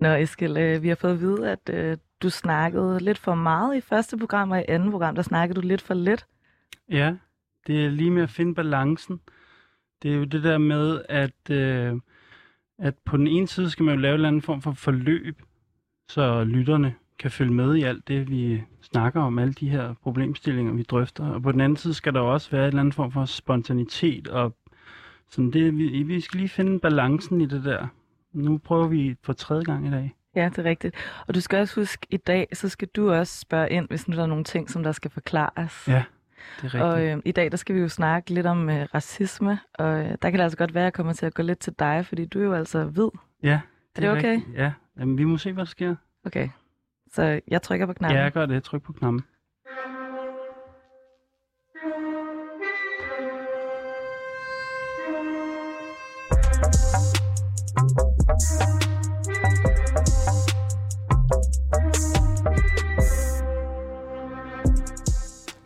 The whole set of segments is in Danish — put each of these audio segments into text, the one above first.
Nå, Eskil, øh, vi har fået at vide, at øh, du snakkede lidt for meget i første program, og i andet program, der snakkede du lidt for lidt. Ja, det er lige med at finde balancen. Det er jo det der med, at, øh, at på den ene side skal man jo lave en eller anden form for forløb, så lytterne kan følge med i alt det, vi snakker om, alle de her problemstillinger, vi drøfter. Og på den anden side skal der også være en eller anden form for spontanitet, og sådan det, vi, vi skal lige finde balancen i det der. Nu prøver vi for tredje gang i dag. Ja, det er rigtigt. Og du skal også huske, i dag, så skal du også spørge ind, hvis nu der er nogle ting, som der skal forklares. Ja, det er rigtigt. Og øh, i dag, der skal vi jo snakke lidt om øh, racisme, og øh, der kan det altså godt være, at jeg kommer til at gå lidt til dig, fordi du er jo altså hvid. ja, Er det okay? Rigtigt. Ja, Jamen, vi må se, hvad der sker. Okay, så jeg trykker på knappen. Ja, jeg gør det. Tryk på knappen.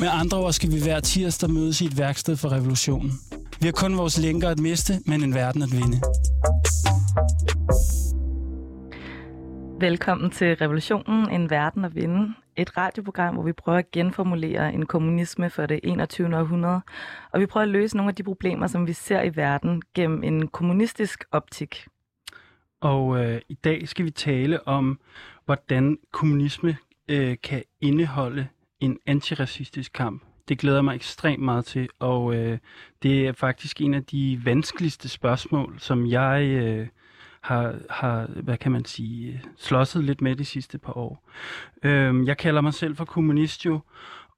Med andre ord skal vi hver tirsdag mødes i et værksted for revolutionen. Vi har kun vores lænker at miste, men en verden at vinde. Velkommen til Revolutionen, en verden at vinde. Et radioprogram, hvor vi prøver at genformulere en kommunisme for det 21. århundrede, og vi prøver at løse nogle af de problemer, som vi ser i verden gennem en kommunistisk optik. Og øh, i dag skal vi tale om, hvordan kommunisme øh, kan indeholde en antiracistisk kamp. Det glæder mig ekstremt meget til, og øh, det er faktisk en af de vanskeligste spørgsmål, som jeg øh, har, har, hvad kan man sige, slåsset lidt med de sidste par år. Øh, jeg kalder mig selv for kommunist jo,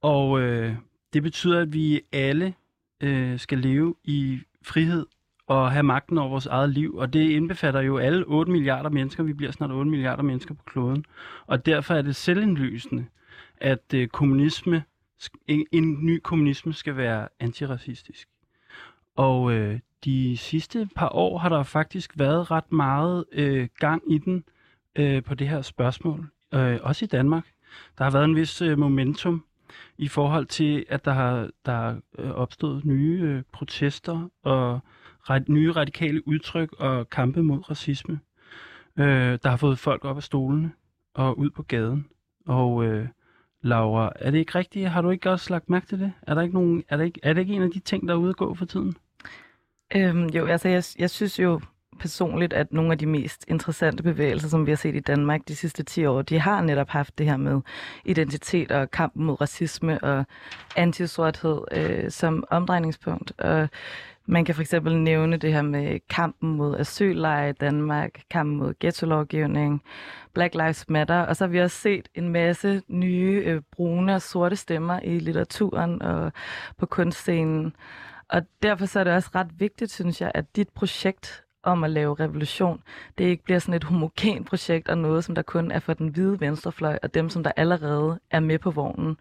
og øh, det betyder, at vi alle øh, skal leve i frihed og have magten over vores eget liv, og det indbefatter jo alle 8 milliarder mennesker. Vi bliver snart 8 milliarder mennesker på kloden, og derfor er det selvindlysende, at øh, kommunisme, en, en ny kommunisme skal være antiracistisk. Og øh, de sidste par år har der faktisk været ret meget øh, gang i den øh, på det her spørgsmål, øh, også i Danmark. Der har været en vis øh, momentum i forhold til, at der har der er øh, opstået nye øh, protester og ret, nye radikale udtryk og kampe mod racisme, øh, der har fået folk op af stolene og ud på gaden. Og øh, Laura, er det ikke rigtigt? Har du ikke også lagt mærke til det? Er, der ikke nogen, er, det ikke, er det ikke en af de ting, der er ude at gå for tiden? Øhm, jo, altså jeg, jeg synes jo personligt, at nogle af de mest interessante bevægelser, som vi har set i Danmark de sidste 10 år, de har netop haft det her med identitet og kampen mod racisme og antisorthed øh, som omdrejningspunkt. Og man kan for eksempel nævne det her med kampen mod asylleje i Danmark, kampen mod ghetto-lovgivning, Black Lives Matter, og så har vi også set en masse nye øh, brune og sorte stemmer i litteraturen og på kunstscenen. Og derfor så er det også ret vigtigt, synes jeg, at dit projekt om at lave revolution, det ikke bliver sådan et homogen projekt og noget, som der kun er for den hvide venstrefløj og dem, som der allerede er med på vognen.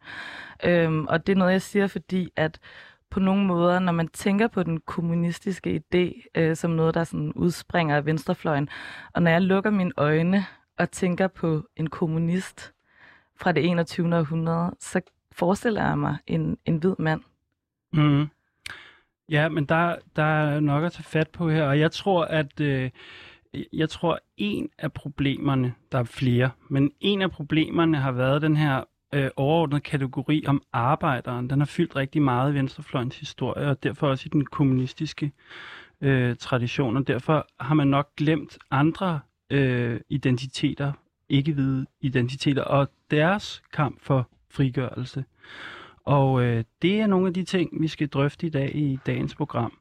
Øhm, og det er noget, jeg siger, fordi at på nogle måder, når man tænker på den kommunistiske idé øh, som noget, der sådan udspringer af venstrefløjen, og når jeg lukker mine øjne og tænker på en kommunist fra det 21. århundrede, så forestiller jeg mig en, en hvid mand. Mm. Ja, men der, der er nok at tage fat på her, og jeg tror, at øh, jeg tror, en af problemerne, der er flere, men en af problemerne har været den her øh, overordnede kategori om arbejderen. Den har fyldt rigtig meget i Venstrefløjens historie, og derfor også i den kommunistiske øh, tradition, og derfor har man nok glemt andre øh, identiteter ikke-hvide identiteter og deres kamp for frigørelse. Og øh, det er nogle af de ting, vi skal drøfte i dag i dagens program.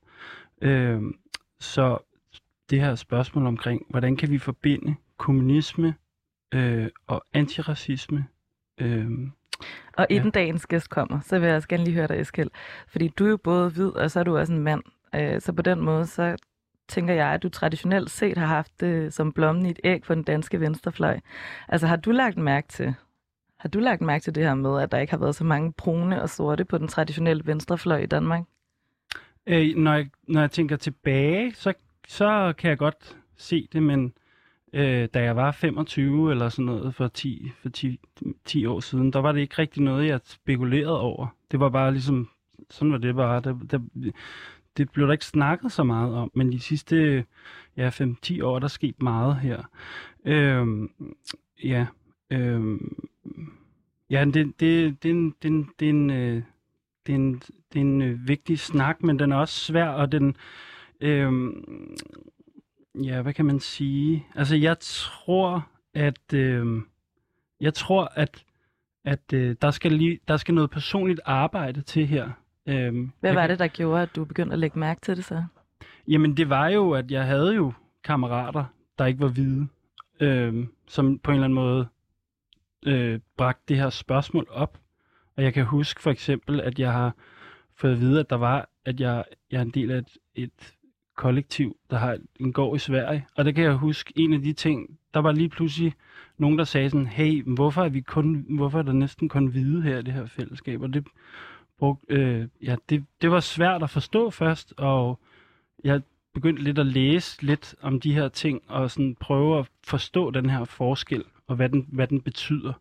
Øh, så det her spørgsmål omkring, hvordan kan vi forbinde kommunisme øh, og antiracisme. Øh, og inden ja. dagens gæst kommer, så vil jeg også gerne lige høre dig, Eskild. Fordi du er jo både hvid, og så er du også en mand. Øh, så på den måde, så tænker jeg, at du traditionelt set har haft det som blommen i et æg på den danske venstrefløj. Altså har du lagt mærke til, har du lagt mærke til det her med, at der ikke har været så mange brune og sorte på den traditionelle venstrefløj i Danmark? Øh, når, jeg, når jeg tænker tilbage, så, så kan jeg godt se det, men øh, da jeg var 25 eller sådan noget for 10, for 10, 10 år siden, der var det ikke rigtig noget, jeg spekulerede over. Det var bare ligesom, sådan var det bare. Det, det, det blev der ikke snakket så meget om, men de sidste ja, 5-10 år, der er sket meget her. Øhm, ja, øhm, ja, det, det, det, det, det, det er en... Øh, det er en, det er en øh, vigtig snak, men den er også svær, og den, øhm, ja, hvad kan man sige? Altså, jeg tror, at, øh, jeg tror, at, at øh, der, skal lige, der skal noget personligt arbejde til her. Øh, hvad var det, der gjorde, at du begyndte at lægge mærke til det så? Jamen, det var jo, at jeg havde jo kammerater, der ikke var hvide, øh, som på en eller anden måde øh, bragte det her spørgsmål op. Og jeg kan huske for eksempel, at jeg har fået at vide, at der var, at jeg, jeg er en del af et, et kollektiv, der har en gård i Sverige. Og der kan jeg huske, en af de ting, der var lige pludselig nogen, der sagde sådan, hey, hvorfor er, vi kun, hvorfor er der næsten kun hvide her i det her fællesskab? Og det, brug, øh, ja, det, det var svært at forstå først, og jeg begyndte lidt at læse lidt om de her ting, og sådan prøve at forstå den her forskel, og hvad den, hvad den betyder.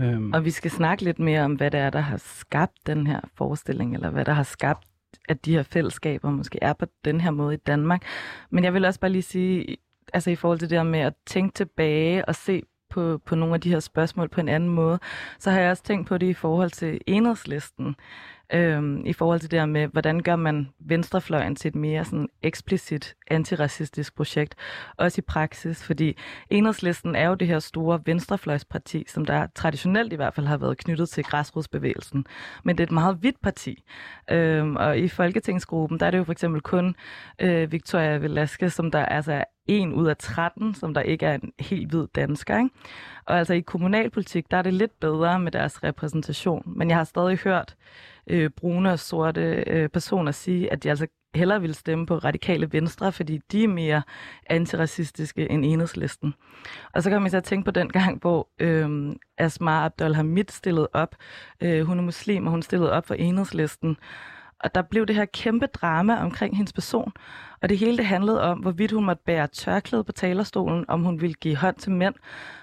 Øhm. Og vi skal snakke lidt mere om, hvad det er, der har skabt den her forestilling, eller hvad der har skabt, at de her fællesskaber måske er på den her måde i Danmark. Men jeg vil også bare lige sige, altså i forhold til det her med at tænke tilbage og se på, på nogle af de her spørgsmål på en anden måde, så har jeg også tænkt på det i forhold til enhedslisten øhm, i forhold til det her med, hvordan gør man venstrefløjen til et mere sådan eksplicit antiracistisk projekt, også i praksis, fordi enhedslisten er jo det her store venstrefløjsparti, som der traditionelt i hvert fald har været knyttet til græsrodsbevægelsen, men det er et meget vidt parti, øhm, og i Folketingsgruppen, der er det jo for eksempel kun øh, Victoria Velasquez, som der altså er en ud af 13, som der ikke er en helt hvid dansker. Ikke? Og altså i kommunalpolitik, der er det lidt bedre med deres repræsentation. Men jeg har stadig hørt øh, brune og sorte øh, personer sige, at de altså hellere vil stemme på radikale venstre, fordi de er mere antiracistiske end enhedslisten. Og så kan man så tænke på den gang, hvor øh, Asma Abdul Hamid stillede op. Øh, hun er muslim, og hun stillede op for enhedslisten. Og der blev det her kæmpe drama omkring hendes person. Og det hele det handlede om, hvorvidt hun måtte bære tørklæde på talerstolen, om hun ville give hånd til mænd.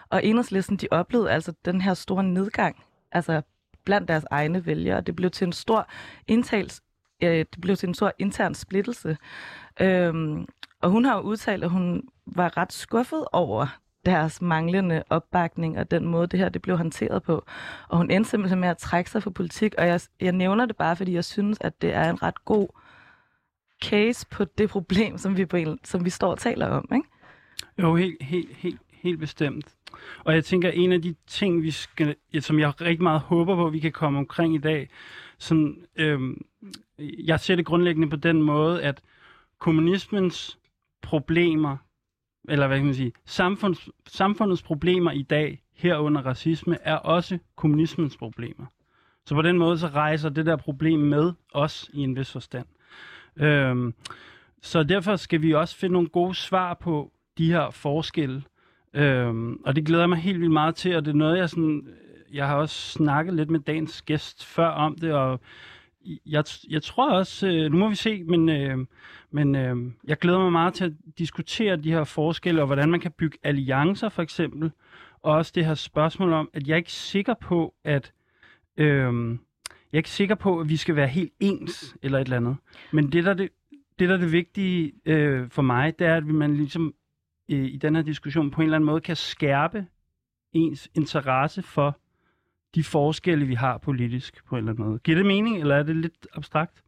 Og enhedslisten, de oplevede altså den her store nedgang, altså blandt deres egne vælgere. Det blev til en stor indtals, øh, det blev til en stor intern splittelse. Øhm, og hun har jo udtalt, at hun var ret skuffet over deres manglende opbakning og den måde, det her det blev håndteret på. Og hun endte simpelthen med at trække sig fra politik, og jeg, jeg nævner det bare, fordi jeg synes, at det er en ret god case på det problem, som vi, på en, som vi står og taler om, ikke? Jo, helt, helt, helt, helt bestemt. Og jeg tænker, en af de ting, vi skal, som jeg rigtig meget håber på, at vi kan komme omkring i dag, som, øhm, jeg ser det grundlæggende på den måde, at kommunismens problemer, eller hvad kan man sige, samfunds, samfundets problemer i dag, herunder racisme, er også kommunismens problemer. Så på den måde, så rejser det der problem med os i en vis forstand. Øhm, så derfor skal vi også finde nogle gode svar på de her forskelle. Øhm, og det glæder mig helt vildt meget til, og det er noget, jeg sådan... Jeg har også snakket lidt med dagens gæst før om det, og jeg, jeg tror også, øh, nu må vi se, men, øh, men øh, jeg glæder mig meget til at diskutere de her forskelle, og hvordan man kan bygge alliancer for eksempel, og også det her spørgsmål om, at jeg er ikke sikker på, at øh, jeg er ikke sikker på, at vi skal være helt ens eller et eller andet. Men det, der det, det, der er det vigtige øh, for mig, det er, at man ligesom øh, i den her diskussion på en eller anden måde kan skærpe ens interesse for de forskelle, vi har politisk på en eller anden måde. Giver det mening, eller er det lidt abstrakt?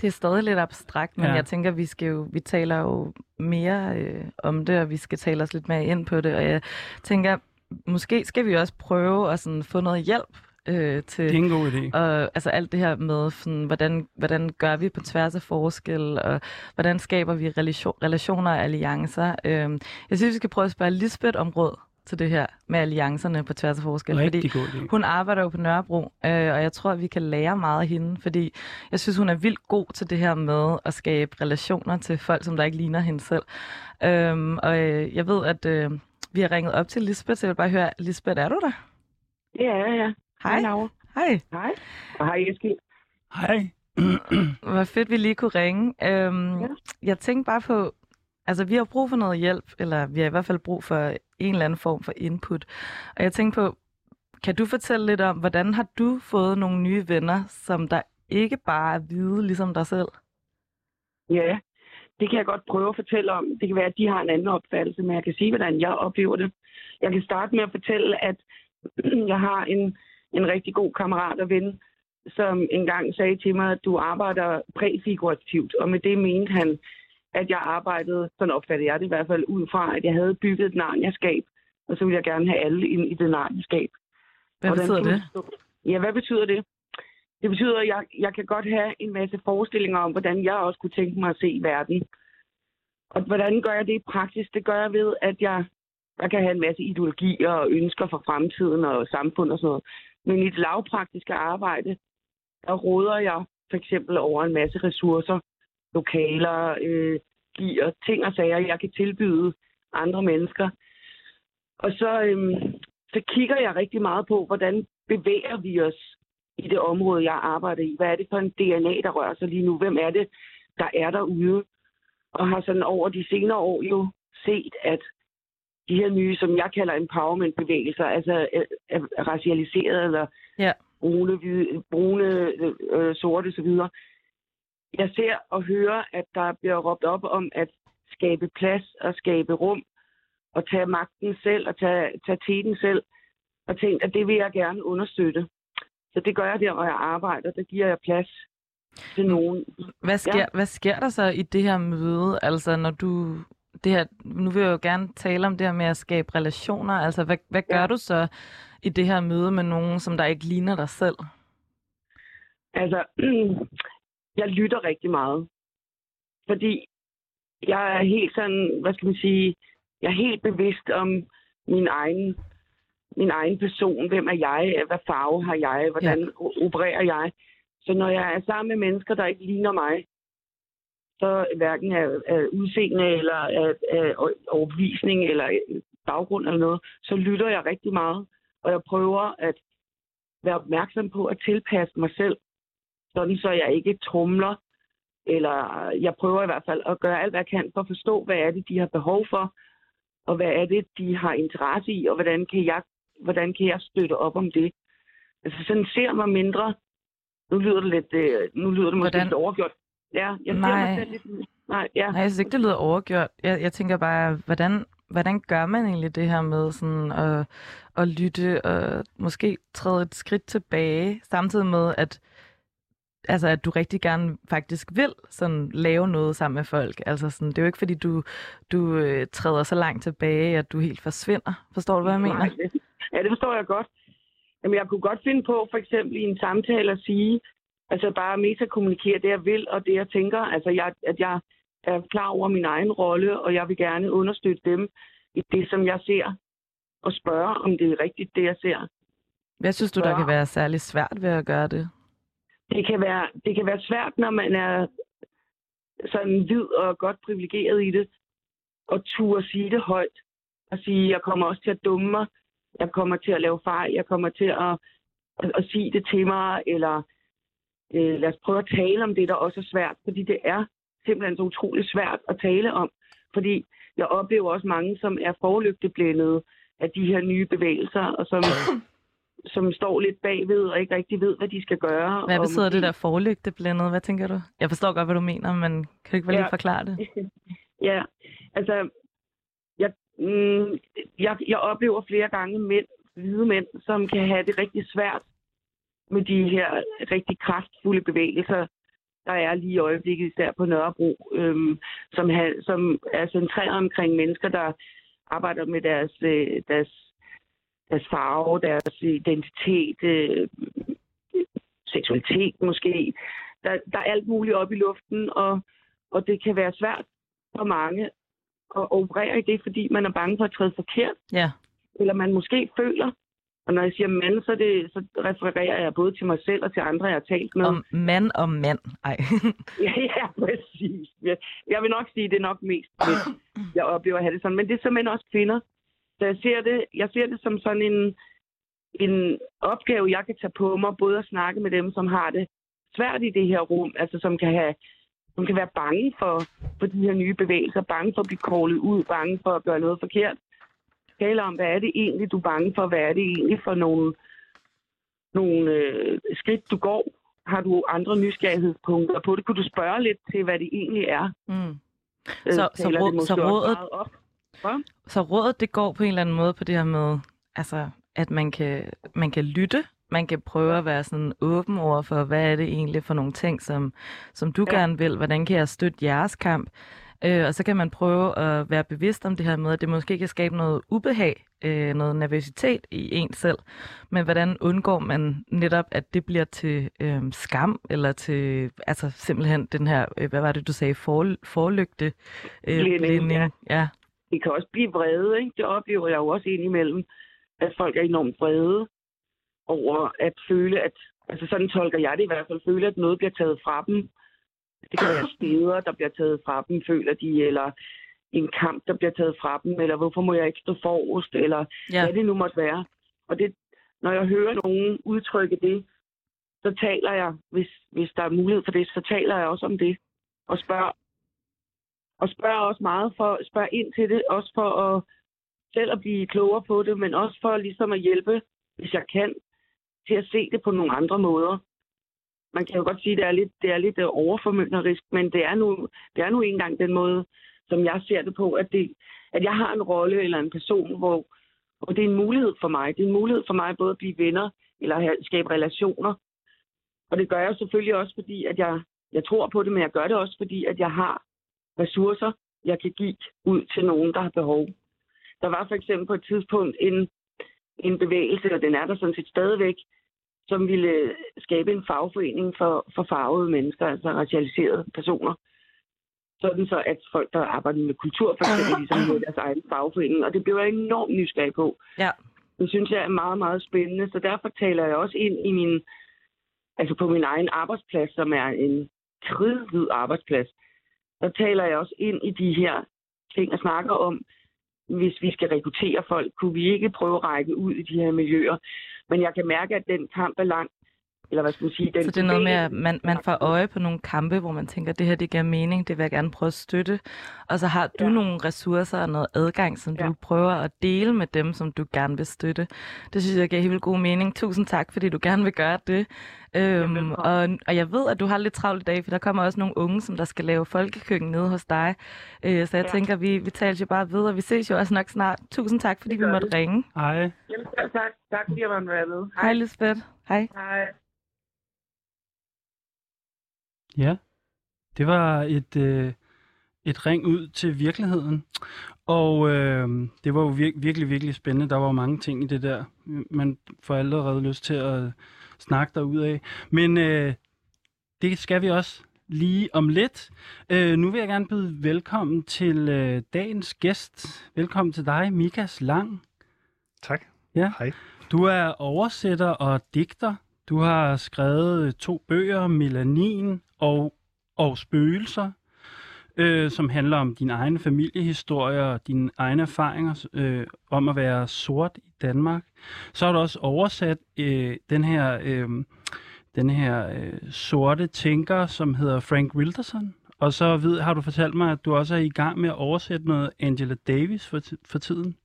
Det er stadig lidt abstrakt, men ja. jeg tænker, vi skal jo, vi taler jo mere øh, om det, og vi skal tale os lidt mere ind på det, og jeg tænker, måske skal vi også prøve at sådan få noget hjælp øh, til... Det er en god idé. Og altså alt det her med, sådan, hvordan, hvordan gør vi på tværs af forskel, og hvordan skaber vi relation, relationer og alliancer. Øh, jeg synes, vi skal prøve at spørge Lisbeth om råd til det her med alliancerne på tværs af forskel. Rigtig fordi god idé. hun arbejder jo på Nørrebro, øh, og jeg tror, at vi kan lære meget af hende, fordi jeg synes, hun er vildt god til det her med at skabe relationer til folk, som der ikke ligner hende selv. Øhm, og øh, jeg ved, at øh, vi har ringet op til Lisbeth, så jeg vil bare høre, Lisbeth, er du der? Ja, ja, ja. Hej. Laura. Hej. Hej. Og hej, Eskild. Hej. Hvor fedt, vi lige kunne ringe. Øhm, Ja. Jeg tænkte bare på, altså vi har brug for noget hjælp, eller vi har i hvert fald brug for en eller anden form for input. Og jeg tænkte på, kan du fortælle lidt om, hvordan har du fået nogle nye venner, som der ikke bare er hvide, ligesom dig selv? Ja, det kan jeg godt prøve at fortælle om. Det kan være, at de har en anden opfattelse, men jeg kan sige, hvordan jeg oplever det. Jeg kan starte med at fortælle, at jeg har en, en rigtig god kammerat og ven, som engang sagde til mig, at du arbejder præfigurativt. Og med det mente han, at jeg arbejdede, sådan opfattede jeg det i hvert fald, ud fra, at jeg havde bygget et narniaskab, og så ville jeg gerne have alle ind i det narniaskab. Hvad Hvordan betyder det? Ja, hvad betyder det? Det betyder, at jeg, jeg kan godt have en masse forestillinger om, hvordan jeg også kunne tænke mig at se verden. Og hvordan gør jeg det i praksis? Det gør jeg ved, at jeg, jeg kan have en masse ideologier og ønsker for fremtiden og samfund og sådan noget. Men i det lavpraktiske arbejde, der råder jeg for eksempel over en masse ressourcer, lokaler, øh, gear, ting og sager, jeg kan tilbyde andre mennesker. Og så, øhm, så kigger jeg rigtig meget på, hvordan bevæger vi os i det område, jeg arbejder i. Hvad er det for en DNA, der rører sig lige nu? Hvem er det, der er derude? Og har sådan over de senere år jo set, at de her nye, som jeg kalder empowerment-bevægelser, altså øh, er racialiseret eller Ja. brune, hvide, brune øh, sorte osv. Jeg ser og hører, at der bliver råbt op om at skabe plads og skabe rum og tage magten selv og tage, tage teten selv. Og tænkt, at det vil jeg gerne understøtte. Så det gør jeg der, hvor jeg arbejder. Der giver jeg plads til nogen. Hvad sker, Ja. hvad sker der så i det her møde? Altså, når du... Det her, nu vil jeg jo gerne tale om det her med at skabe relationer. Altså, hvad, hvad gør Ja. du så i det her møde med nogen, som der ikke ligner dig selv? Altså, jeg lytter rigtig meget. Fordi jeg er helt sådan, hvad skal man sige, jeg er helt bevidst om min egen, min egen person. Hvem er jeg? Hvad farve har jeg? Hvordan ja. opererer jeg? Så når jeg er sammen med mennesker, der ikke ligner mig, så hverken af, af udseende eller af, af overbevisning eller baggrund eller noget, så lytter jeg rigtig meget. Og jeg prøver at være opmærksom på at tilpasse mig selv, sådan så jeg ikke trumler, eller jeg prøver i hvert fald at gøre alt, hvad jeg kan for at forstå, hvad er det, de har behov for, og hvad er det, de har interesse i, og hvordan kan jeg, hvordan kan jeg støtte op om det. Altså sådan ser mig mindre. Nu lyder det lidt, øh, nu lyder det måske Hvordan? lidt overgjort. Ja, jeg ser Nej. mig selv lidt... Nej, ja. Nej, jeg synes ikke, det lyder overgjort. Jeg, jeg tænker bare, hvordan, hvordan gør man egentlig det her med sådan at, at lytte og måske træde et skridt tilbage, samtidig med, at, altså, at du rigtig gerne faktisk vil sådan, lave noget sammen med folk. Altså, sådan, det er jo ikke, fordi du, du øh, træder så langt tilbage, at du helt forsvinder. Forstår du, hvad jeg mener? Nej, det, ja, det forstår jeg godt. Jamen, jeg kunne godt finde på, for eksempel i en samtale, at sige, altså bare metakommunikere det, jeg vil, og det, jeg tænker. Altså, jeg, at jeg er klar over min egen rolle, og jeg vil gerne understøtte dem i det, som jeg ser, og spørge, om det er rigtigt, det jeg ser. Hvad synes du, der kan være særlig svært ved at gøre det? Det kan være, det kan være svært, når man er sådan hvid og godt privilegeret i det, og turde sige det højt, og sige, jeg kommer også til at dumme mig, jeg kommer til at lave fejl, jeg kommer til at, at, at sige det til mig, eller øh, lad os prøve at tale om det, der også er svært, fordi det er simpelthen så utroligt svært at tale om, fordi jeg oplever også mange, som er forlygteblændede af de her nye bevægelser, og som, som står lidt bagved og ikke rigtig ved, hvad de skal gøre. Hvad betyder det der forlygteblindet? Hvad tænker du? Jeg forstår godt, hvad du mener, men kan du ikke bare lige Ja. forklare det? Ja, altså, jeg, mm, jeg, jeg oplever flere gange mænd, hvide mænd, som kan have det rigtig svært med de her rigtig kraftfulde bevægelser, der er lige i øjeblikket, især på Nørrebro, øhm, som, ha, som er centreret omkring mennesker, der arbejder med deres, øh, deres deres farve, deres identitet, øh, seksualitet måske. Der, der er alt muligt op i luften, og, og det kan være svært for mange at operere i det, fordi man er bange for at træde forkert. Ja. Eller man måske føler, og når jeg siger mand, så, det, så refererer jeg både til mig selv og til andre, jeg har talt med. Om mand og mand. Ej. ja, ja, præcis. Jeg, vil nok sige, at det er nok mest mænd, jeg oplever at have det sådan. Men det er simpelthen også kvinder. Så jeg ser det, jeg ser det som sådan en, en opgave, jeg kan tage på mig, både at snakke med dem, som har det svært i det her rum, altså som kan have som kan være bange for, for de her nye bevægelser, bange for at blive kålet ud, bange for at gøre noget forkert. Tale om, hvad er det egentlig, du er bange for? Hvad er det egentlig for nogle, nogle øh, skridt, du går? Har du andre nysgerrighedspunkter på det? Kunne du spørge lidt til, hvad det egentlig er? Mm. Så, så, råd, så, rådet, så rådet, det går på en eller anden måde på det her med, altså, at man kan, man kan lytte man kan prøve at være sådan åben over for, hvad er det egentlig for nogle ting, som, som du ja. gerne vil, hvordan kan jeg støtte jeres kamp, øh, og så kan man prøve at være bevidst om det her med, at det måske kan skabe noget ubehag, øh, noget nervøsitet i en selv, men hvordan undgår man netop, at det bliver til øh, skam, eller til altså simpelthen den her, øh, hvad var det du sagde, for, forlygte øh, blænding. Ja. ja. Det kan også blive vrede, ikke? det oplever jeg jo også indimellem, at folk er enormt vrede, over at føle, at, altså sådan tolker jeg det i hvert fald, føle, at noget bliver taget fra dem. Det kan være steder, der bliver taget fra dem, føler de, eller en kamp, der bliver taget fra dem, eller hvorfor må jeg ikke stå forrest, eller ja. hvad det nu måtte være. Og det, når jeg hører nogen udtrykke det, så taler jeg, hvis, hvis der er mulighed for det, så taler jeg også om det. Og spørger, og spørger også meget for, spørger ind til det, også for at selv at blive klogere på det, men også for ligesom at hjælpe, hvis jeg kan, til at se det på nogle andre måder. Man kan jo godt sige, at det er lidt, det er lidt øh, overformynderisk, men det er, nu, det er nu engang den måde, som jeg ser det på, at, det, at jeg har en rolle eller en person, hvor, hvor det er en mulighed for mig. Det er en mulighed for mig både at blive venner eller at skabe relationer. Og det gør jeg selvfølgelig også, fordi at jeg, jeg tror på det, men jeg gør det også, fordi at jeg har ressourcer, jeg kan give ud til nogen, der har behov. Der var for eksempel på et tidspunkt en en bevægelse, og den er der sådan set stadigvæk, som ville skabe en fagforening for, for farvede mennesker, altså racialiserede personer. Sådan så, at folk, der arbejder med kultur, for eksempel, ligesom havde deres egen fagforening. Og det blev jeg enormt nysgerrig på. Ja. Det synes jeg er meget, meget spændende. Så derfor taler jeg også ind i min, altså på min egen arbejdsplads, som er en kridhvid arbejdsplads. Der taler jeg også ind i de her ting og snakker om, hvis vi skal rekruttere folk, kunne vi ikke prøve at række ud i de her miljøer. Men jeg kan mærke, at den kamp er lang. Eller hvad skal man sige? Den så det er noget med, at man, man får øje på nogle kampe, hvor man tænker, at det her det giver mening, det vil jeg gerne prøve at støtte. Og så har du ja. nogle ressourcer og noget adgang, som ja. du prøver at dele med dem, som du gerne vil støtte. Det synes jeg giver helt god mening. Tusind tak, fordi du gerne vil gøre det. Øhm, og, og jeg ved, at du har lidt travlt i dag, for der kommer også nogle unge, som der skal lave folkekøkken nede hos dig. Øh, så jeg ja. tænker, vi, vi taler jo bare og vi ses jo også nok snart. Tusind tak, fordi vi måtte det. ringe. Hej. Jamen, tak. Tak, fordi jeg var med. Hej, Hej Lisbeth. Hej. Hej. Ja, det var et, øh, et ring ud til virkeligheden. Og øh, det var jo vir- virkelig, virkelig spændende. Der var jo mange ting i det der. Man får allerede lyst til at snakke ud af. Men øh, det skal vi også lige om lidt. Øh, nu vil jeg gerne byde velkommen til øh, dagens gæst. Velkommen til dig, Mikas Lang. Tak. Ja. Hej. Du er oversætter og digter. Du har skrevet to bøger, Melanin og, og Spøgelser, øh, som handler om din egen familiehistorie og dine egne erfaringer øh, om at være sort i Danmark. Så har du også oversat øh, den her, øh, den her øh, sorte tænker, som hedder Frank Wilderson. Og så ved, har du fortalt mig, at du også er i gang med at oversætte noget Angela Davis for, for tiden.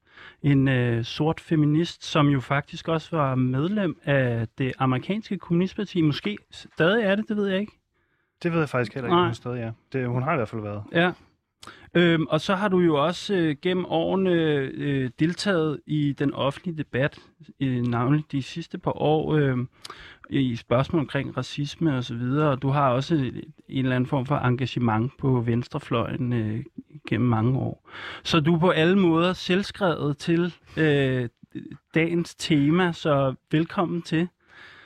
En øh, sort feminist, som jo faktisk også var medlem af det amerikanske kommunistparti. Måske stadig er det, det ved jeg ikke. Det ved jeg faktisk heller ikke, hun stadig er. Det, hun har i hvert fald været. Ja. Øhm, og så har du jo også øh, gennem årene øh, deltaget i den offentlige debat, øh, navnlig de sidste par år, øh, i spørgsmål omkring racisme og så videre. Og du har også en eller anden form for engagement på venstrefløjen øh, gennem mange år. Så du er på alle måder selvskrevet til øh, dagens tema, så velkommen til.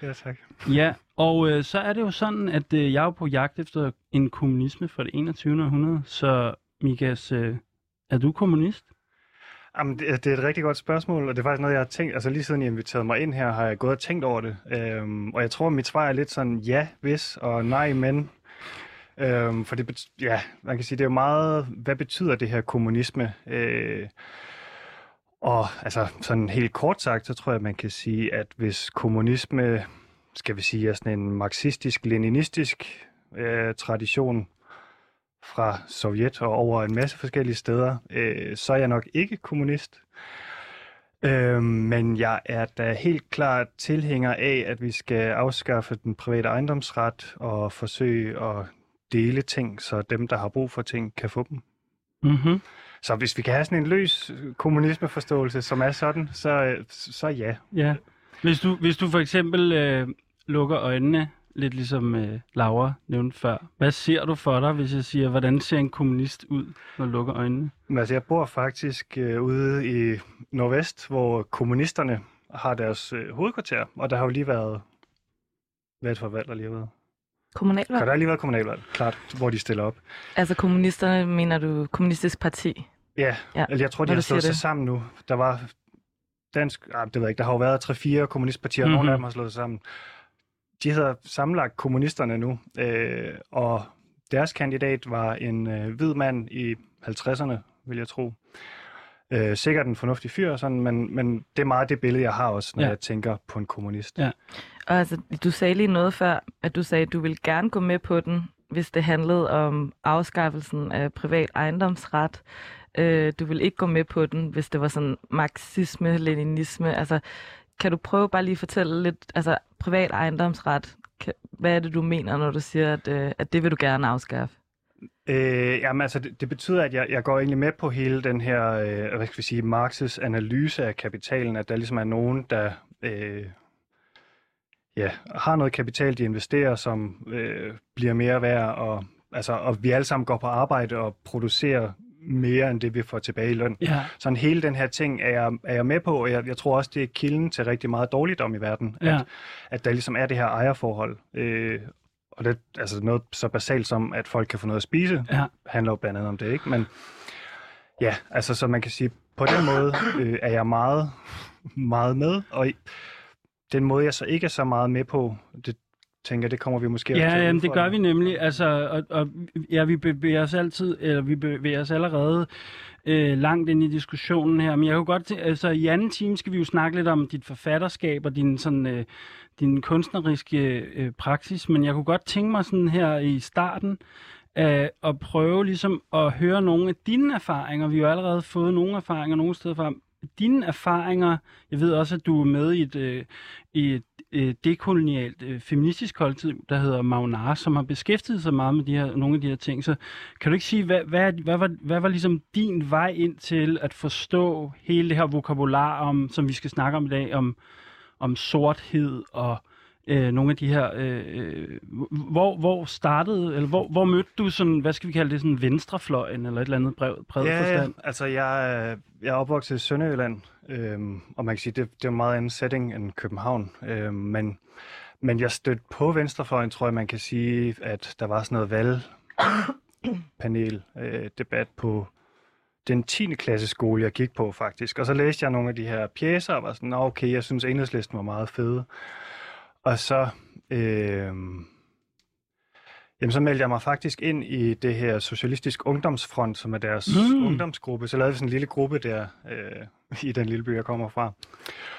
Ja, tak. Ja, og øh, så er det jo sådan, at øh, jeg er på jagt efter en kommunisme fra det 21. århundrede. Så Mikas, øh, er du kommunist? Jamen, det, det er et rigtig godt spørgsmål, og det er faktisk noget, jeg har tænkt, altså lige siden I inviterede mig ind her, har jeg gået og tænkt over det. Øhm, og jeg tror, mit svar er lidt sådan ja, hvis og nej, men. Øhm, for det, ja, man kan sige, det er jo meget, hvad betyder det her kommunisme? Øh, og altså sådan helt kort sagt, så tror jeg, man kan sige, at hvis kommunisme, skal vi sige, er sådan en marxistisk-leninistisk øh, tradition, fra Sovjet og over en masse forskellige steder, øh, så er jeg nok ikke kommunist. Øh, men jeg er da helt klart tilhænger af, at vi skal afskaffe den private ejendomsret og forsøge at dele ting, så dem, der har brug for ting, kan få dem. Mm-hmm. Så hvis vi kan have sådan en løs kommunismeforståelse, som er sådan, så, så ja. Ja. Hvis du, hvis du for eksempel øh, lukker øjnene lidt ligesom øh, Laura nævnte før. Hvad ser du for dig, hvis jeg siger, hvordan ser en kommunist ud, når du lukker øjnene? Men altså, jeg bor faktisk øh, ude i Nordvest, hvor kommunisterne har deres øh, hovedkvarter, og der har jo lige været... Hvad er det for valg, der lige har været? Kommunalvalg? Kan der lige været kommunalvalg, klart, hvor de stiller op. Altså kommunisterne, mener du kommunistisk parti? Ja, ja. Eller jeg tror, de har slået sig sammen nu. Der var dansk... Ah, det ved jeg ikke, der har jo været 3-4 kommunistpartier, og mm-hmm. nogle af dem har slået sig sammen de hedder sammenlagt kommunisterne nu, øh, og deres kandidat var en øh, hvid mand i 50'erne, vil jeg tro. Øh, sikkert en fornuftig fyr, sådan, men, men det er meget det billede, jeg har også, når ja. jeg tænker på en kommunist. Ja. Og altså, du sagde lige noget før, at du sagde, at du ville gerne gå med på den, hvis det handlede om afskaffelsen af privat ejendomsret. Øh, du vil ikke gå med på den, hvis det var sådan marxisme, leninisme. Altså, kan du prøve bare lige at fortælle lidt, altså privat ejendomsret, kan, hvad er det, du mener, når du siger, at, øh, at det vil du gerne afskaffe? Øh, jamen altså, det, det betyder, at jeg, jeg går egentlig med på hele den her, øh, hvad skal vi sige, Marx's analyse af kapitalen, at der ligesom er nogen, der øh, ja, har noget kapital, de investerer, som øh, bliver mere værd, og, altså, og vi alle sammen går på arbejde og producerer mere end det, vi får tilbage i løn. Ja. Sådan hele den her ting er jeg, er jeg med på, og jeg, jeg tror også, det er kilden til rigtig meget dårligdom i verden, ja. at, at der ligesom er det her ejerforhold. Øh, og det altså noget så basalt som, at folk kan få noget at spise, ja. handler jo blandt andet om det, ikke? Men ja, altså så man kan sige, på den måde øh, er jeg meget, meget med, og den måde, jeg så ikke er så meget med på, det, tænker, det kommer vi måske ja, til jamen, det gør vi nemlig. Altså, og, og, ja, vi bevæger os altid, eller vi bevæger os allerede øh, langt ind i diskussionen her. Men jeg kunne godt altså i anden time skal vi jo snakke lidt om dit forfatterskab og din sådan øh, din kunstneriske øh, praksis, men jeg kunne godt tænke mig sådan her i starten øh, at prøve ligesom at høre nogle af dine erfaringer. Vi har jo allerede fået nogle erfaringer nogle steder fra. Dine erfaringer, jeg ved også, at du er med i et, øh, i et øh, dekolonialt øh, feministisk kollektiv, der hedder Magnar, som har beskæftiget sig meget med de her, nogle af de her ting. Så kan du ikke sige, hvad, hvad, hvad, var, hvad var ligesom din vej ind til at forstå hele det her vokabular, om, som vi skal snakke om i dag, om, om sorthed og øh, nogle af de her... Øh, øh hvor, hvor startede, eller hvor, hvor mødte du sådan, hvad skal vi kalde det, sådan venstrefløjen, eller et eller andet brev, brev ja, forstand? Ja, altså jeg, jeg er opvokset i Sønderjylland, øh, og man kan sige, det, det er en meget anden setting end København, øh, men, men jeg stødte på venstrefløjen, tror jeg, man kan sige, at der var sådan noget valgpanel, øh, debat på den 10. klasse skole, jeg gik på faktisk. Og så læste jeg nogle af de her pjæser, og var sådan, okay, jeg synes, enhedslisten var meget fede. Og så, øh, jamen, så meldte jeg mig faktisk ind i det her Socialistisk Ungdomsfront, som er deres mm. ungdomsgruppe. Så lavede vi sådan en lille gruppe der øh, i den lille by, jeg kommer fra.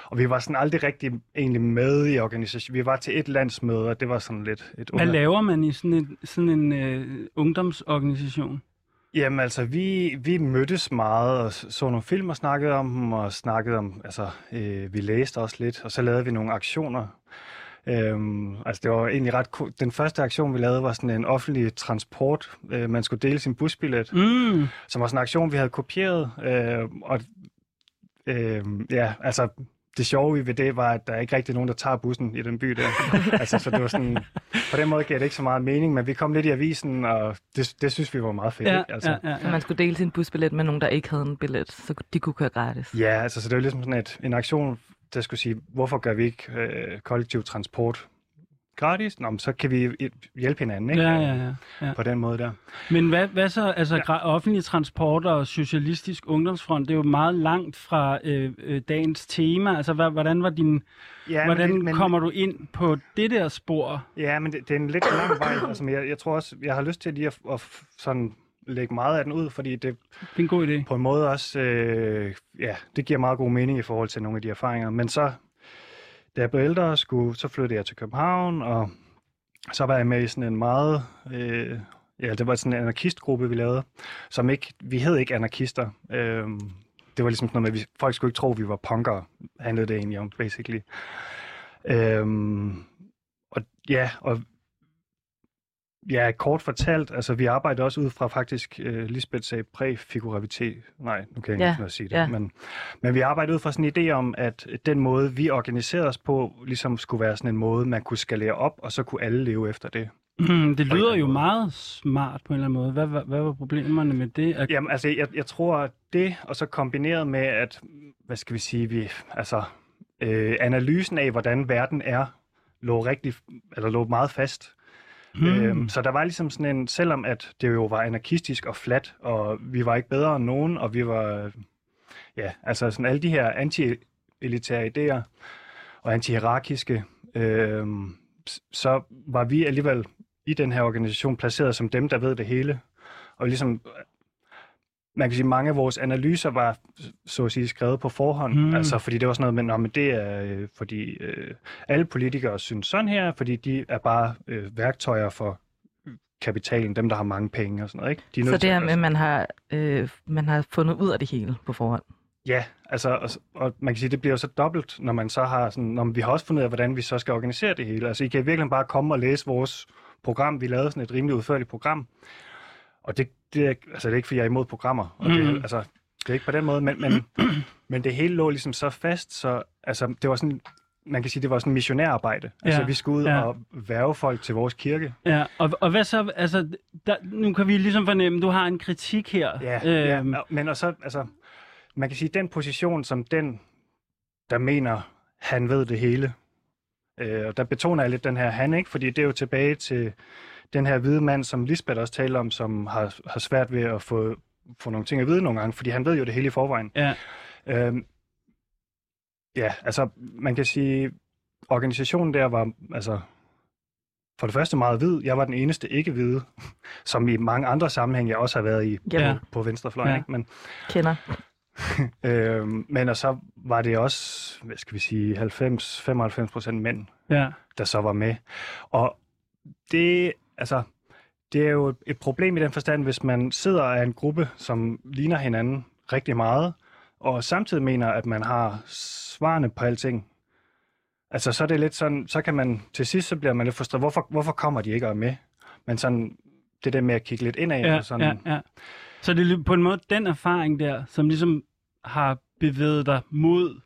Og vi var sådan aldrig rigtig egentlig med i organisationen. Vi var til et landsmøde, og det var sådan lidt et Hvad laver man i sådan en, sådan en øh, ungdomsorganisation? Jamen altså, vi, vi mødtes meget og så nogle film og snakkede om dem, og snakkede om, altså, øh, vi læste også lidt, og så lavede vi nogle aktioner Øhm, altså det var egentlig ret cool. Den første aktion, vi lavede, var sådan en offentlig transport. Øh, man skulle dele sin busbillet, mm. som var sådan en aktion, vi havde kopieret. Øh, og øh, ja, altså det sjove ved det var, at der er ikke rigtig nogen, der tager bussen i den by der. altså, så det var sådan, på den måde gav det ikke så meget mening, men vi kom lidt i avisen, og det, det synes vi var meget fedt. Ja, ikke? Altså, ja, ja, Så man skulle dele sin busbillet med nogen, der ikke havde en billet, så de kunne køre gratis. ja, altså, så det var ligesom sådan et, en aktion, der skulle sige, hvorfor gør vi ikke øh, kollektiv transport gratis? Nå, men så kan vi hjælpe hinanden, ikke? ja, ja, ja, ja. På den måde der. Men hvad, hvad så, altså ja. offentlig transport og socialistisk ungdomsfront, det er jo meget langt fra øh, øh, dagens tema. Altså, hvad, hvordan var din, Ja, hvordan men, men, kommer du ind på det der spor? Ja, men det, det er en lidt lang vej. Altså, jeg, jeg tror også, jeg har lyst til lige at, at sådan lægge meget af den ud, fordi det Det er en god idé. på en måde også, øh, ja, det giver meget god mening i forhold til nogle af de erfaringer. Men så, da jeg blev ældre, skulle, så flyttede jeg til København, og så var jeg med i sådan en meget, øh, ja, det var sådan en anarkistgruppe, vi lavede, som ikke, vi hed ikke anarkister. Øh, det var ligesom sådan noget med, at vi, folk skulle ikke tro, at vi var punkere, handlede det egentlig om, basically. Øhm, og ja, og ja, kort fortalt, altså vi arbejder også ud fra faktisk, øh, Lisbeth sagde præfiguravitet, nej, nu kan jeg ikke Ja, af at sige det, ja. men, men vi arbejder ud fra sådan en idé om, at den måde, vi organiserede os på, ligesom skulle være sådan en måde, man kunne skalere op, og så kunne alle leve efter det. Mm, det lyder jo måde. meget smart på en eller anden måde. Hvad, hvad, hvad var problemerne med det? At, Jamen, altså, jeg, jeg tror, at det, og så kombineret med, at, hvad skal vi sige, vi, altså, øh, analysen af, hvordan verden er, lå rigtig, eller lå meget fast. Hmm. Mm. Øhm, så der var ligesom sådan en, selvom at det jo var anarkistisk og flat, og vi var ikke bedre end nogen, og vi var, ja, altså sådan alle de her anti-elitære idéer, og anti-hierarkiske, øhm, så var vi alligevel i den her organisation placeret som dem, der ved det hele. Og ligesom, man kan sige, mange af vores analyser var, så at sige, skrevet på forhånd. Mm. Altså, fordi det var sådan noget med, "Nå, men det er, øh, fordi øh, alle politikere synes sådan her, fordi de er bare øh, værktøjer for kapitalen, dem, der har mange penge og sådan noget. Ikke? De er Så det her med, at man har, øh, man har fundet ud af det hele på forhånd. Ja, altså, og, og man kan sige, det bliver jo så dobbelt, når man så har sådan, når vi har også fundet ud af, hvordan vi så skal organisere det hele. Altså, I kan virkelig bare komme og læse vores program. Vi lavede sådan et rimelig udførligt program. Og det, det, er, altså, det er ikke, fordi jeg er imod programmer. Og det, Mhm. altså, det er ikke på den måde, men, men, men det hele lå ligesom så fast, så altså, det var sådan, man kan sige, det var sådan missionærarbejde. Ja, altså, vi skulle ud ja. ja. og værve folk til vores kirke. Ja, og, og hvad så, altså, der, nu kan vi ligesom fornemme, du har en kritik her. Ja, ja, Øhm, og- men og så, altså, man kan sige, den position som den, der mener, han ved det hele, øh, og der betoner jeg lidt den her han, ikke? Fordi det er jo tilbage til den her hvide mand, som Lisbeth også taler om, som har, har svært ved at få, få nogle ting at vide nogle gange, fordi han ved jo det hele i forvejen. Ja. Øhm, ja, altså, man kan sige, organisationen der var, altså, for det første meget hvid. Jeg var den eneste ikke-hvide, som i mange andre sammenhænge jeg også har været i Ja. Ja. på, på venstrefløjen, Ja. ikke? Men, Kender. Øhm, men og så var det også, hvad skal vi sige, 90-95 procent mænd, ja. der så var med. Og det, altså, det er jo et problem i den forstand, hvis man sidder af en gruppe, som ligner hinanden rigtig meget, og samtidig mener, at man har svarene på alting. Altså, så er det lidt sådan, så kan man, til sidst så bliver man lidt frustreret, hvorfor, hvorfor kommer de ikke og med? Men sådan, det der med at kigge lidt indad, Ja, og sådan, ja, ja. Så det er på en måde den erfaring der, som ligesom har bevæget dig mod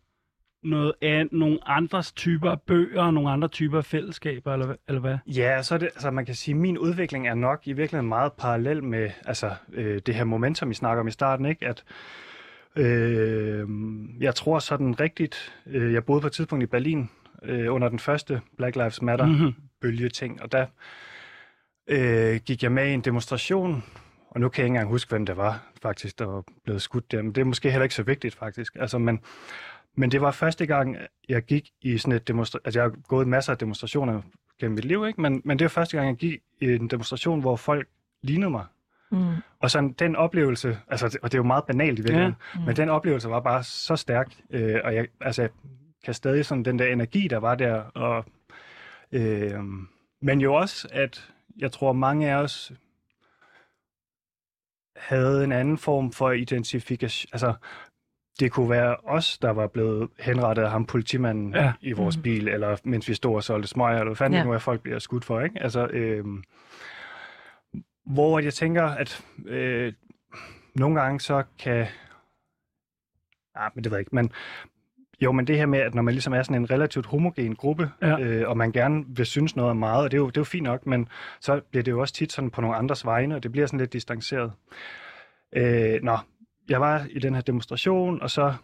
noget af, nogle andres typer af bøger og nogle andre typer af fællesskaber, eller, hvad- eller hvad? Ja, så er det, altså man kan sige, at min udvikling er nok i virkeligheden meget parallel med altså, øh, det her momentum, vi snakker om i starten, ikke? At øh, jeg tror sådan rigtigt, øh, jeg boede på et tidspunkt i Berlin øh, under den første Black Lives Matter Mhm. bølge ting, og der øh, gik jeg med i en demonstration, og nu kan jeg ikke engang huske, hvem det var faktisk, der var blevet skudt der, men det er måske heller ikke så vigtigt faktisk. Altså, men, men det var første gang, jeg gik i sådan et demonstration, altså jeg har gået masser af demonstrationer gennem mit liv, ikke? Men, men det var første gang, jeg gik i en demonstration, hvor folk lignede mig. Mm. Og sådan den oplevelse, altså, og det er jo meget banalt i virkeligheden, Ja. ja. men den oplevelse var bare så stærk, øh, og jeg, altså, jeg kan stadig sådan den der energi, der var der, og, øh, men jo også, at jeg tror, mange af os havde en anden form for identifikation, altså det kunne være os, der var blevet henrettet af ham politimanden Ja. ja. i vores Mhm. bil, eller mens vi stod og solgte smøger, eller hvad fanden Ja. ja. nu er, folk bliver skudt for, ikke? Altså, øh, hvor jeg tænker, at øh, nogle gange så kan... Ah, men det ved jeg ikke, men jo, men det her med, at når man ligesom er sådan en relativt homogen gruppe, Ja. øh, og man gerne vil synes noget om meget, og det er, jo, det er jo fint nok, men så bliver det jo også tit sådan på nogle andres vegne, og det bliver sådan lidt distanceret. Øh, nå, jeg var i den her demonstration, og så,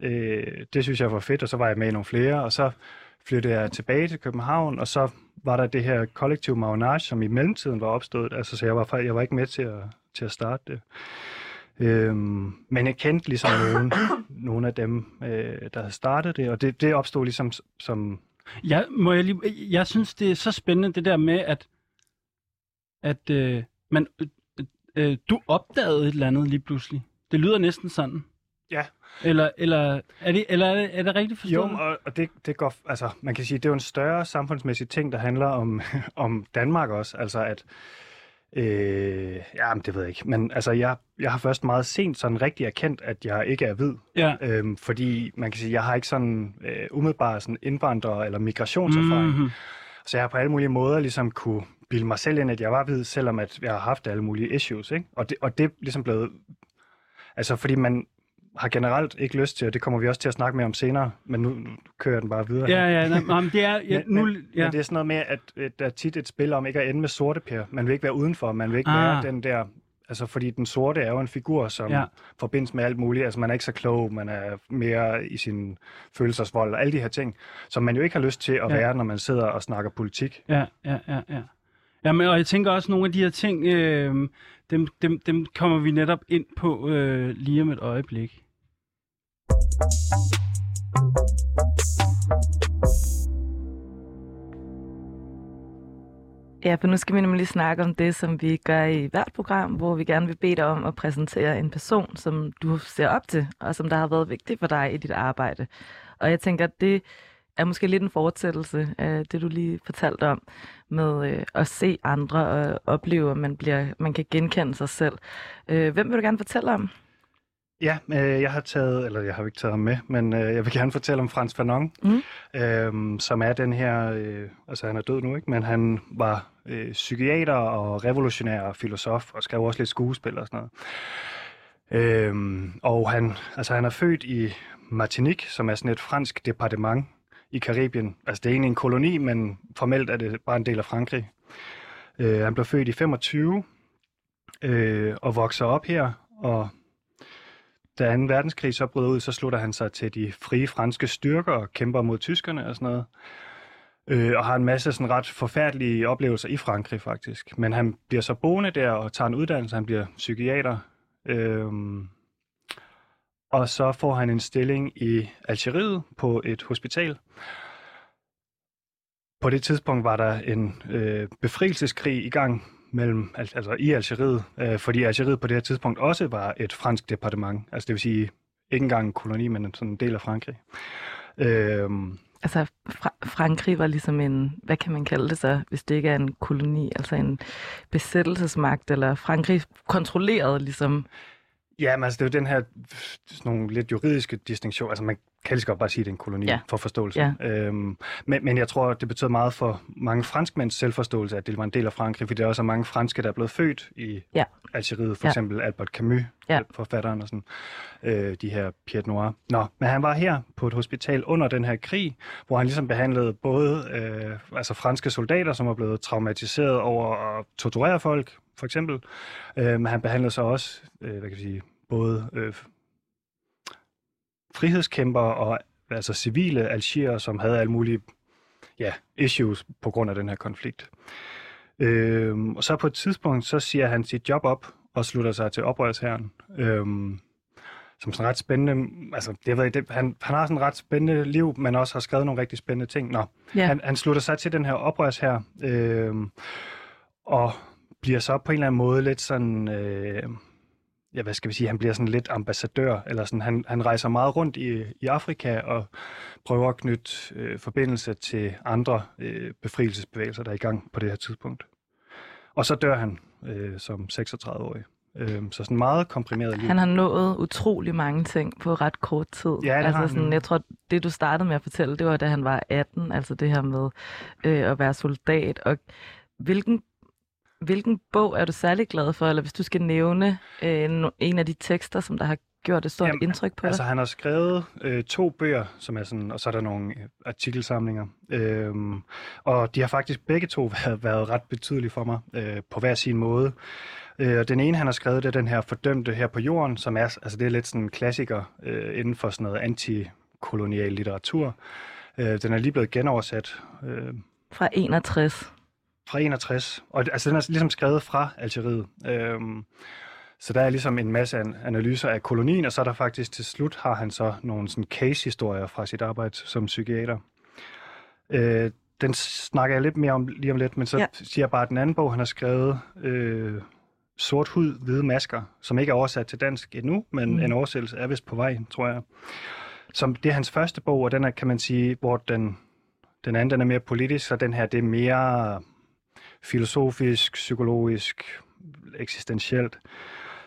øh, det synes jeg var fedt, og så var jeg med i nogle flere, og så flyttede jeg tilbage til København, og så var der det her kollektiv marinage, som i mellemtiden var opstået, altså så jeg var, jeg var ikke med til at, til at starte det. Øhm, men jeg kendte ligesom nogen, nogle af dem, øh, der havde startet det, og det, det opstod ligesom som... Jeg, må jeg, lige, jeg synes, det er så spændende, det der med, at, at øh, man, øh, øh, du opdagede et eller andet lige pludselig. Det lyder næsten sådan. Ja. Eller, eller, er, det, eller er, det, er det rigtigt Jo, forstået? og, og det, det går, altså man kan sige, det er jo en større samfundsmæssig ting, der handler om, om Danmark også, altså at, øh, ja, men det ved jeg ikke, men altså jeg, jeg har først meget sent sådan rigtig erkendt, at jeg ikke er hvid, Ja. øhm, fordi man kan sige, jeg har ikke sådan øh, umiddelbart sådan indvandrer- eller migrationserfaring, Mm-hmm. Så jeg har på alle mulige måder ligesom kunne bilde mig selv ind, at jeg var hvid, selvom at jeg har haft alle mulige issues. Ikke? Og, det, og det er ligesom blevet... Altså, fordi man har generelt ikke lyst til, og det kommer vi også til at snakke mere om senere, men nu, nu kører jeg den bare videre. Ja, ja, nej, nej, men det er... Ja, nu, ja. men det er sådan noget med, at, at der er tit et spil om ikke at ende med sorte per. Man vil ikke være udenfor, man vil ikke Ah. være den der... Altså, fordi den sorte er jo en figur, som ja. forbindes med alt muligt. Altså, man er ikke så klog, man er mere i sin følelsesvold og alle de her ting, som man jo ikke har lyst til at Ja. være, når man sidder og snakker politik. Ja, ja, ja, ja. Jamen, og jeg tænker også, nogle af de her ting, øh, dem, dem, dem kommer vi netop ind på øh, lige om et øjeblik. Ja, for nu skal vi nemlig snakke om det, som vi gør i hvert program, hvor vi gerne vil bede dig om at præsentere en person, som du ser op til, og som der har været vigtig for dig i dit arbejde. Og jeg tænker, at det er måske lidt en fortsættelse af det, du lige fortalte om, med øh, at se andre og opleve, at man, bliver, man kan genkende sig selv. Øh, hvem vil du gerne fortælle om? Ja, øh, jeg har taget, eller jeg har ikke taget ham med, men øh, jeg vil gerne fortælle om Frans Fanon, Mm. øhm, som er den her, øh, altså han er død nu, ikke? men han var øh, psykiater og revolutionær og filosof, og skrev også lidt skuespil og sådan noget. Øhm, og han, altså han er født i Martinique, som er sådan et fransk departement i Karibien. Altså det er egentlig en koloni, men formelt er det bare en del af Frankrig. Øh, han blev født i 25 øh, og vokser op her, og da 2. verdenskrig så brød ud, så slutter han sig til de frie franske styrker og kæmper mod tyskerne og sådan noget. Øh, og har en masse sådan ret forfærdelige oplevelser i Frankrig faktisk. Men han bliver så boende der og tager en uddannelse. Han bliver psykiater. Øh, og så får han en stilling i Algeriet på et hospital. På det tidspunkt var der en øh, befrielseskrig i gang mellem, altså i Algeriet, øh, fordi Algeriet på det her tidspunkt også var et fransk departement, altså det vil sige ikke engang en koloni, men sådan en del af Frankrig. Øh, Altså, Fra- Frankrig var ligesom en, hvad kan man kalde det så, hvis det ikke er en koloni, altså en besættelsesmagt, eller Frankrig kontrollerede ligesom ja, men altså det er jo den her sådan nogle lidt juridiske distinktion, altså man kan lige godt bare sige, at det er en koloni Ja. ja. for forståelse. Ja. Øhm, men, men jeg tror, det betyder meget for mange franskmænds selvforståelse, at det var en del af Frankrig, fordi der er også mange franske, der er blevet født i Ja. Algeriet, for Ja. eksempel Albert Camus, Ja. forfatteren og sådan, øh, de her Piet Noir. Nå, men han var her på et hospital under den her krig, hvor han ligesom behandlede både øh, altså franske soldater, som var blevet traumatiseret over at torturere folk, for eksempel, øh, men han behandlede så også, øh, hvad kan vi sige, både øh, frihedskæmper og altså civile algier, som havde alle mulige ja, issues på grund af den her konflikt. Øhm, og så på et tidspunkt, så siger han sit job op og slutter sig til oprørsherren. Øhm, som sådan ret spændende, altså det, ved jeg, det, han, han har sådan et ret spændende liv, men også har skrevet nogle rigtig spændende ting. Nå, Ja. han, han slutter sig til den her oprørsherre, øhm, og bliver så på en eller anden måde lidt sådan, øh, ja, hvad skal vi sige, han bliver sådan lidt ambassadør, eller sådan, han, han rejser meget rundt i, i Afrika og prøver at knytte øh, forbindelse til andre øh, befrielsesbevægelser, der er i gang på det her tidspunkt. Og så dør han øh, som 36-årig. Øh, så sådan meget komprimeret liv. Han har nået utrolig mange ting på ret kort tid. Ja, det altså sådan. Jeg tror, det du startede med at fortælle, det var, da han var 18, altså det her med øh, at være soldat. Og hvilken, hvilken bog er du særlig glad for, eller hvis du skal nævne øh, en af de tekster, som der har gjort et stort Jamen, indtryk på Altså, dig? han har skrevet øh, to bøger, som er sådan, og så er der nogle øh, artikelsamlinger. Øhm, og de har faktisk begge to været, været ret betydelige for mig, øh, på hver sin måde. Øh, og den ene, han har skrevet, det er den her Fordømte her på jorden, som er, altså det er lidt sådan en klassiker øh, inden for sådan noget antikolonial litteratur. Øh, den er lige blevet genoversat øh, Fra 61. fra 61, og altså den er ligesom skrevet fra Algeriet. Øhm, så der er ligesom en masse an- analyser af kolonien, og så er der faktisk til slut har han så nogle sådan case-historier fra sit arbejde som psykiater. Øh, den snakker jeg lidt mere om lige om lidt, men så Ja. siger jeg bare, at den anden bog, han har skrevet, øh, Sort hud, hvide masker, som ikke er oversat til dansk endnu, men Mm. en oversættelse er vist på vej, tror jeg. Som, det er hans første bog, og den er, kan man sige, hvor den, den anden den er mere politisk, så den her det er mere filosofisk, psykologisk, eksistentielt.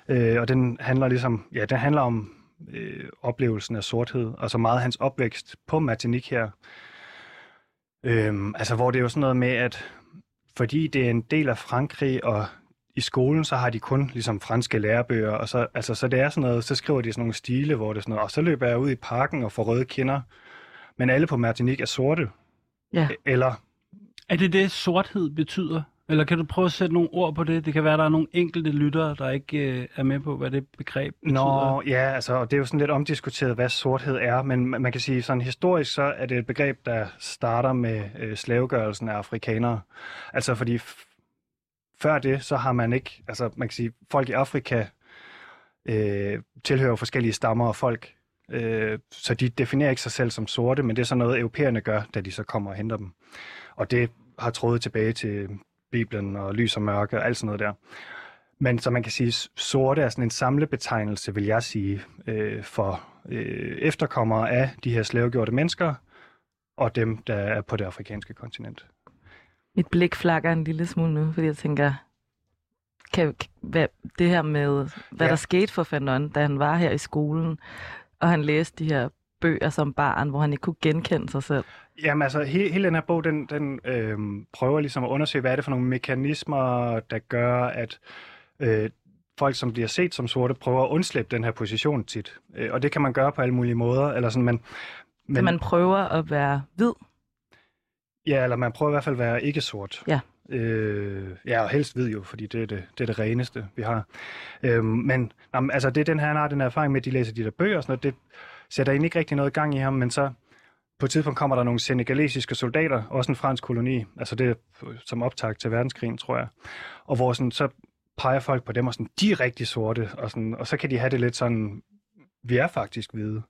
Øh, og den handler ligesom, ja, den handler om øh, oplevelsen af sorthed, altså meget hans opvækst på Martinique her. Øhm, altså hvor det er jo sådan noget med, at fordi det er en del af Frankrig, og i skolen, så har de kun ligesom franske lærebøger, og så, altså, så det er sådan noget, så skriver de sådan nogle stile, hvor det er sådan noget, og så løber jeg ud i parken og får røde kinder, men alle på Martinique er sorte. Ja. Eller Er det det, sorthed betyder? Eller kan du prøve at sætte nogle ord på det? Det kan være, at der er nogle enkelte lyttere, der ikke øh, er med på, hvad det begreb betyder. Nå, ja, altså, og det er jo sådan lidt omdiskuteret, hvad sorthed er, men man kan sige, sådan historisk, så er det et begreb, der starter med øh, slavegørelsen af afrikanere. Altså, fordi før det, så har man ikke, altså, man kan sige, folk i Afrika øh, tilhører forskellige stammer og folk, øh, så de definerer ikke sig selv som sorte, men det er så noget, europæerne gør, da de så kommer og henter dem. Og det har trådet tilbage til Bibelen og lys og mørke og alt sådan noget der. Men så man kan sige, sorte er sådan en samlebetegnelse, vil jeg sige, øh, for øh, efterkommere af de her slavegjorte mennesker, og dem, der er på det afrikanske kontinent. Mit blik flakker en lille smule nu, fordi jeg tænker, kan, hvad, det her med, hvad. Ja. der skete for Fanon, da han var her i skolen, og han læste de her bøger som barn, hvor han ikke kunne genkende sig selv. Jamen altså, hele, hele den her bog, den, den øh, prøver ligesom at undersøge, hvad er det for nogle mekanismer, der gør, at øh, folk, som bliver set som sorte, prøver at undslippe den her position tit. Øh, og det kan man gøre på alle mulige måder. Eller sådan, man, Men... Så man prøver at være hvid. Ja, eller man prøver i hvert fald at være ikke sort. Ja. Øh, ja, og helst hvid jo, fordi det er det, det, er det reneste, vi har. Øh, men jamen, altså, det er den her, han har den her erfaring med, at de læser de der bøger og sådan noget, det sætter egentlig ikke rigtig noget gang i ham, men så på et tidspunkt kommer der nogle senegalesiske soldater, også en fransk koloni, altså det som optag til verdenskrigen, tror jeg, og hvor sådan, så peger folk på dem og sådan, de er rigtig sorte, og, sådan, og så kan de have det lidt sådan, vi er faktisk hvide.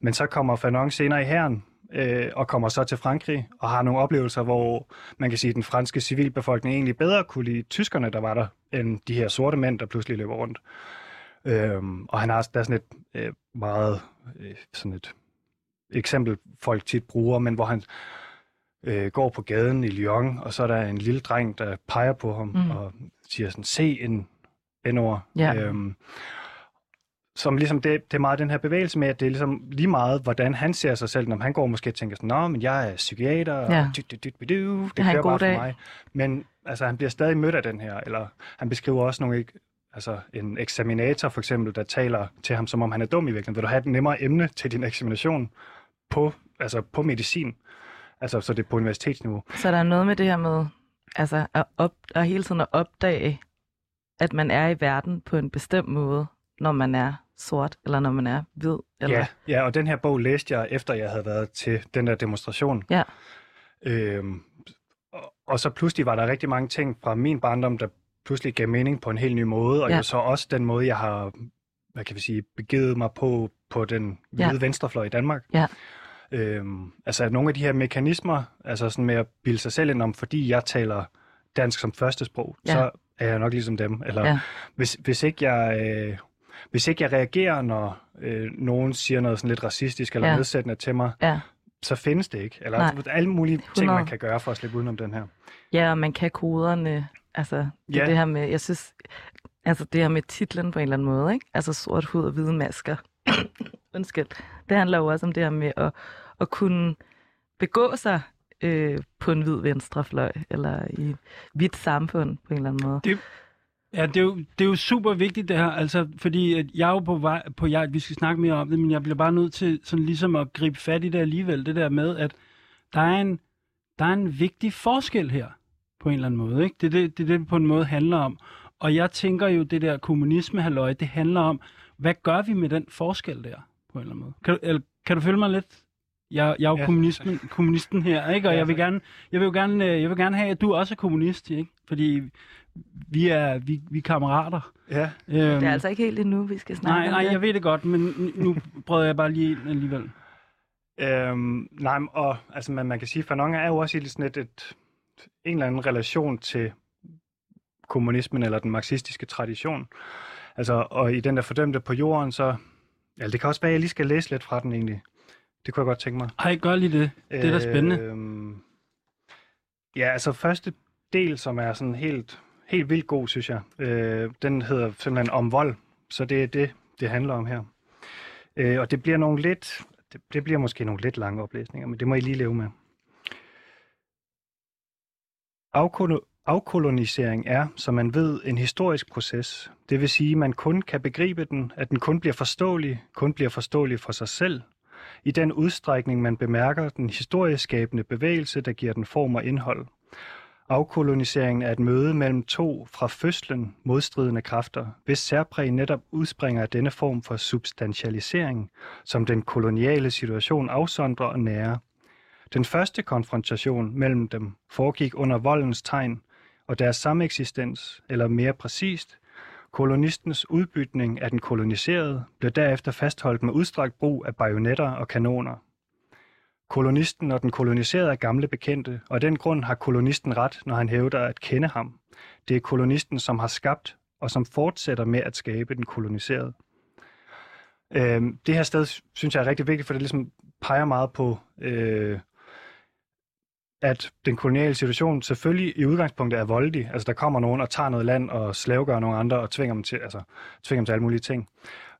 Men så kommer Fanon senere i herren, øh, og kommer så til Frankrig og har nogle oplevelser, hvor man kan sige, at den franske civilbefolkning egentlig bedre kunne lide tyskerne, der var der, end de her sorte mænd, der pludselig løber rundt. Øhm, og han har der er sådan et øh, meget øh, sådan et eksempel, folk tit bruger, men hvor han øh, går på gaden i Lyon, og så er der en lille dreng, der peger på ham Mm. og siger sådan, se en n-ord. Ja. Øhm, som ligesom det, det er meget den her bevægelse med, at det er ligesom lige meget, hvordan han ser sig selv, når han går måske og tænker sådan, nå, men jeg er psykiater, Ja. og dyt, dyt, dyt, dyt, det kører bare for mig. Men altså, han bliver stadig mødt af den her, eller han beskriver også nogle, altså en eksaminator for eksempel, der taler til ham, som om han er dum i virkeligheden. Vil du have et nemmere emne til din eksamination på, altså på medicin? Altså, så det er på universitetsniveau. Så der er noget med det her med altså at, op, at hele tiden at opdage, at man er i verden på en bestemt måde, når man er sort, eller når man er hvid. Eller... Ja, ja, og den her bog læste jeg, efter jeg havde været til den der demonstration. Ja. Øhm, og, og så pludselig var der rigtig mange ting fra min barndom, der pludselig gav mening på en helt ny måde, og Ja. jo så også den måde, jeg har, hvad kan vi sige, begivet mig på, på den hvide Ja. venstrefløj i Danmark. Ja. Øhm, altså at nogle af de her mekanismer, altså sådan med at bilde sig selv ind om, fordi jeg taler dansk som førstesprog, Ja. så er jeg nok ligesom dem. Eller Ja. hvis, hvis ikke jeg... Øh, hvis ikke jeg reagerer, når øh, nogen siger noget sådan lidt racistisk eller Ja. nedsættende til mig, Ja. så findes det ikke. Eller Nej. Alle mulige ting, 100. man kan gøre for at slippe udenom den her. Ja, og man kan koderne. Altså, det, Ja. det her med, jeg synes, altså det her med titlen på en eller anden måde, ikke? Altså sort hud og hvide masker. Undskyld. Det handler jo også om det her med at, at kunne begå sig øh, på en hvid venstrefløj, eller i et hvidt samfund på en eller anden måde. Ja, det er, jo, det er jo super vigtigt det her, altså, fordi at jeg er jo på vej på jeg, vi skal snakke mere om det, men jeg bliver bare nødt til sådan ligesom at gribe fat i det alligevel, det der med, at der er en, der er en vigtig forskel her, på en eller anden måde, ikke? Det er det, det, er det, på en måde handler om. Og jeg tænker jo, det der kommunisme halløj, det handler om, hvad gør vi med den forskel der, på en eller anden måde? Kan, du, eller, kan du følge mig lidt? Jeg, jeg er jo Ja. kommunisten, kommunisten her, ikke? Og Ja, jeg vil gerne, jeg vil jo gerne, øh, jeg vil gerne have, at du også er kommunist, ikke? Fordi vi er, vi, vi er kammerater. Ja, Øhm, Det er altså ikke helt endnu, vi skal snakke nej, om nej, det. jeg ved det godt, men nu- prøver jeg bare lige ind alligevel. Øhm, nej, og altså, man, man kan sige, at Fanon er jo også i sådan et, et, en eller anden relation til kommunismen eller den marxistiske tradition. Altså, og i den der fordømte på jorden, så... Ja, det kan også være, at jeg lige skal læse lidt fra den egentlig. Det kunne jeg godt tænke mig. Ej, gør lige det. Det er da spændende. Øhm, ja, altså første del, som er sådan helt, helt vildt god, synes jeg, øh, den hedder simpelthen om vold. Så det er det, det handler om her. Øh, og det bliver nogle lidt, det, det bliver måske nogle lidt lange oplæsninger, men det må I lige leve med. Afkolonisering er, som man ved, en historisk proces. Det vil sige, at man kun kan begribe den, at den kun bliver forståelig, kun bliver forståelig for sig selv, i den udstrækning man bemærker den historieskabende bevægelse, der giver den form og indhold. Afkoloniseringen er et møde mellem to fra fødslen modstridende kræfter, hvis særpræg netop udspringer af denne form for substantialisering, som den koloniale situation afsondrer og nærer. Den første konfrontation mellem dem foregik under voldens tegn, og deres sameksistens, eller mere præcist, kolonistens udbytning af den koloniserede, blev derefter fastholdt med udstrakt brug af bajonetter og kanoner. Kolonisten og den koloniserede er gamle bekendte, og af den grund har kolonisten ret, når han hævder at kende ham. Det er kolonisten, som har skabt og som fortsætter med at skabe den koloniserede. Øhm, det her sted synes jeg er rigtig vigtigt, for det ligesom peger meget på, øh, at den koloniale situation selvfølgelig i udgangspunktet er voldelig. Altså der kommer nogen og tager noget land og slavegør nogle andre og tvinger dem til, altså, tvinger dem til alle mulige ting.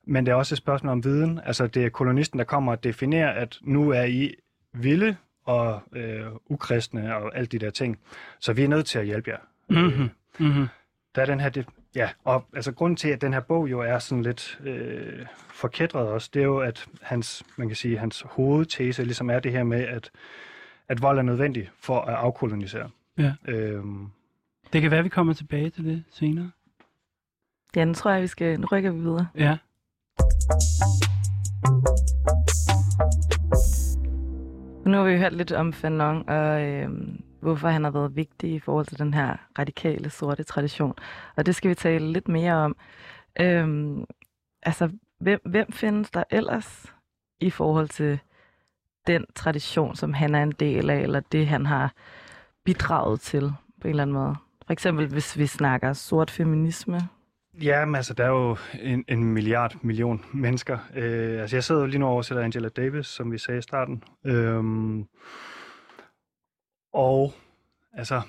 Men det er også et spørgsmål om viden. Altså det er kolonisten, der kommer og definerer, at nu er I vilde og øh, ukristne og alt de der ting. Så vi er nødt til at hjælpe jer. Mhm. Mm-hmm. Der er den her, det, ja, og altså grunden til, at den her bog jo er sådan lidt øh, forkædret også, det er jo, at hans, man kan sige, hans hovedtese ligesom er det her med, at, at vold er nødvendig for at afkolonisere. Ja. Øhm, Det kan være, vi kommer tilbage til det senere. Ja, nu tror jeg, vi skal... Nu rykker vi videre. Ja. Nu har vi jo hørt lidt om Fanon, og øh, hvorfor han har været vigtig i forhold til den her radikale sorte tradition. Og det skal vi tale lidt mere om. Øh, altså, hvem, hvem findes der ellers i forhold til den tradition, som han er en del af, eller det, han har bidraget til på en eller anden måde? For eksempel, hvis vi snakker sort feminisme. ja, men altså, der er jo en, en milliard million mennesker. Øh, altså, jeg sidder jo lige nu og oversætter Angela Davis, som vi sagde i starten. Øhm, og altså,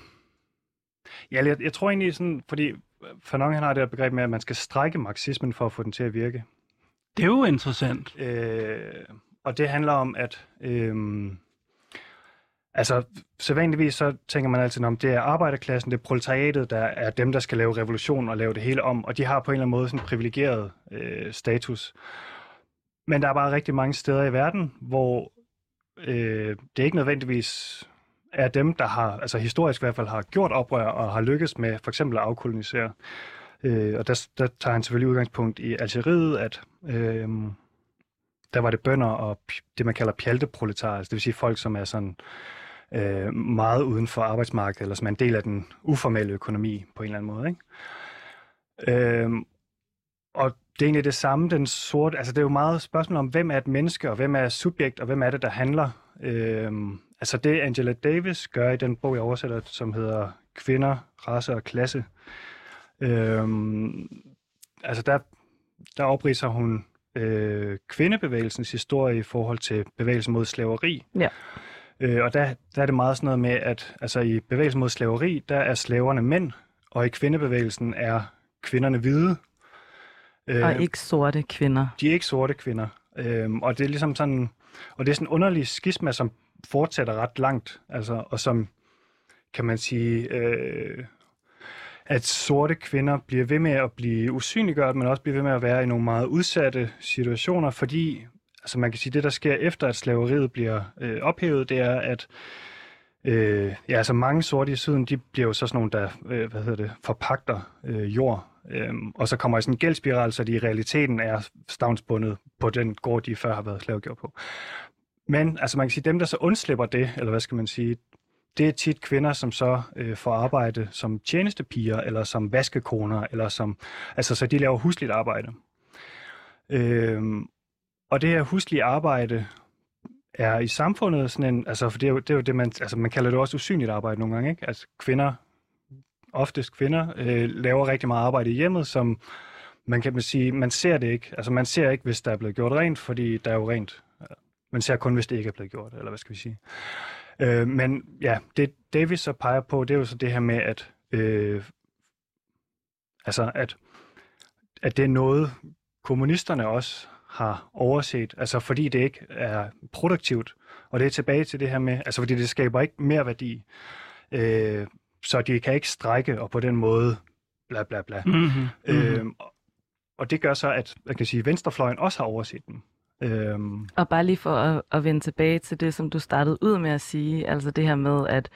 ja, jeg, jeg tror egentlig sådan, fordi Fanon han har det her begreb med, at man skal strække marxismen for at få den til at virke. Det er jo interessant. Øh, og det handler om, at øhm, altså, sædvanligvis så tænker man altid om, det er arbejderklassen, det er proletariatet, der er dem, der skal lave revolution og lave det hele om, og de har på en eller anden måde sådan en privilegeret øh, status. Men der er bare rigtig mange steder i verden, hvor øh, det er ikke nødvendigvis er dem, der har, altså historisk i hvert fald, har gjort oprør og har lykkes med for eksempel at afkolonisere. Øh, og der, der tager han selvfølgelig udgangspunkt i Algeriet, at øh, der var det bønder og det, man kalder pjalteproletarer, altså det vil sige folk, som er sådan øh, meget uden for arbejdsmarkedet, eller som er en del af den uformelle økonomi på en eller anden måde. Ikke? Øh, og det er egentlig det samme, den sorte, altså det er jo meget spørgsmål om, hvem er et menneske, og hvem er subjekt, og hvem er det, der handler. Øh, altså det Angela Davis gør i den bog, jeg oversætter, som hedder Kvinder, Race og Klasse, Øh, altså der, der opriser hun øh, kvindebevægelsens historie i forhold til bevægelsen mod slaveri. Ja. Øh, og der, der er det meget sådan noget med, at altså i bevægelsen mod slaveri, der er slaverne mænd, og i kvindebevægelsen er kvinderne hvide. Øh, Og ikke sorte kvinder. de er ikke sorte kvinder. Øhm, og det er ligesom sådan, og det er sådan en underlig skisma, som fortsætter ret langt, altså, og som, kan man sige, øh, at sorte kvinder bliver ved med at blive usynliggjort, men også bliver ved med at være i nogle meget udsatte situationer, fordi altså man kan sige, det der sker efter, at slaveriet bliver øh, ophævet, det er, at øh, ja, altså mange sorte i syden, de bliver jo så sådan nogle, der øh, hvad hedder det, forpagter øh, jord, øh, og så kommer i sådan en gældspiral, så de i realiteten er stavnsbundet på den gård, de før har været slavegjort på. Men altså man kan sige, dem der så undslipper det, eller hvad skal man sige, det er tit kvinder, som så øh, får arbejde som tjenestepiger, eller som vaskekoner, eller som, altså så de laver husligt arbejde. Øh, og det her huslige arbejde er i samfundet sådan en, altså for det er jo det, er jo det man, altså man kalder det også usynligt arbejde nogle gange, ikke? Altså kvinder, oftest kvinder, øh, laver rigtig meget arbejde i hjemmet, som man kan sige, man ser det ikke. Altså man ser ikke, hvis der er blevet gjort rent, fordi der er jo rent. Man ser kun, hvis det ikke er blevet gjort, eller hvad skal vi sige. Øh, men ja, det Davis så peger på, det er jo så det her med, at øh, altså at, at det er noget, kommunisterne også har overset, altså fordi det ikke er produktivt. Og det er tilbage til det her med, altså fordi det skaber ikke mere værdi. Øh, så de kan ikke strække og på den måde bla bla bla. Mm-hmm. Øh, og det gør så, at jeg kan sige, venstrefløjen også har overset den. Øhm. Og bare lige for at, at vende tilbage til det, som du startede ud med at sige, altså det her med, at,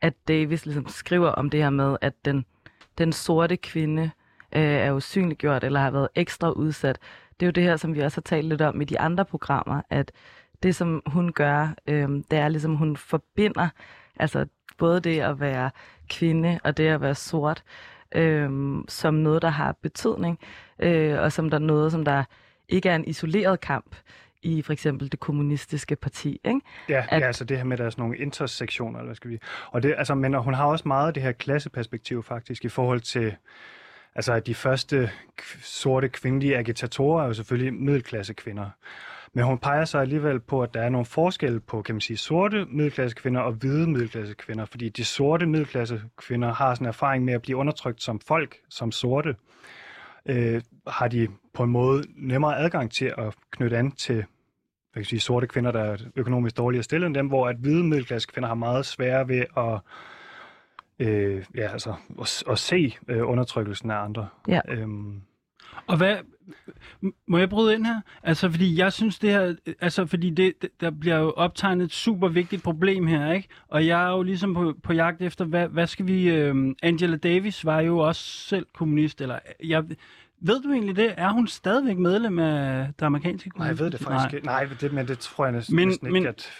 at Davis ligesom skriver om det her med, at den, den sorte kvinde øh, er usynliggjort eller har været ekstra udsat. Det er jo det her, som vi også har talt lidt om i de andre programmer, at det, som hun gør, øh, det er ligesom, hun forbinder altså både det at være kvinde og det at være sort øh, som noget, der har betydning, øh, og som der er noget, som der ikke er en isoleret kamp i for eksempel det kommunistiske parti. Ikke? Ja, at... ja, altså det her med, at der er sådan nogle intersektioner, eller hvad skal vi... Og det, altså, men hun har også meget det her klasseperspektiv faktisk i forhold til Altså, de første sorte kvindelige agitatorer er jo selvfølgelig middelklasse kvinder. Men hun peger så alligevel på, at der er nogle forskelle på, kan man sige, sorte middelklasse kvinder og hvide middelklasse kvinder. Fordi de sorte middelklasse kvinder har sådan en erfaring med at blive undertrykt som folk, som sorte. Øh, har de på en måde nemmere adgang til at knytte an til hvad kan sige, sorte kvinder, der er økonomisk dårligere stillet end dem, hvor at hvide middelklasse kvinder har meget sværere ved at øh, ja, altså, at, at se øh, undertrykkelsen af andre. Ja. Øhm. Og hvad, må jeg bryde ind her? Altså, fordi jeg synes det her, altså, fordi det, der bliver jo optegnet et super vigtigt problem her, ikke? Og jeg er jo ligesom på, på jagt efter, hvad, hvad skal vi, øh, Angela Davis var jo også selv kommunist, eller jeg, ved du egentlig det? Er hun stadigvæk medlem af det amerikanske? Nej, jeg ved det faktisk ikke. Nej, det, men det tror jeg næsten, men, næsten men, ikke, at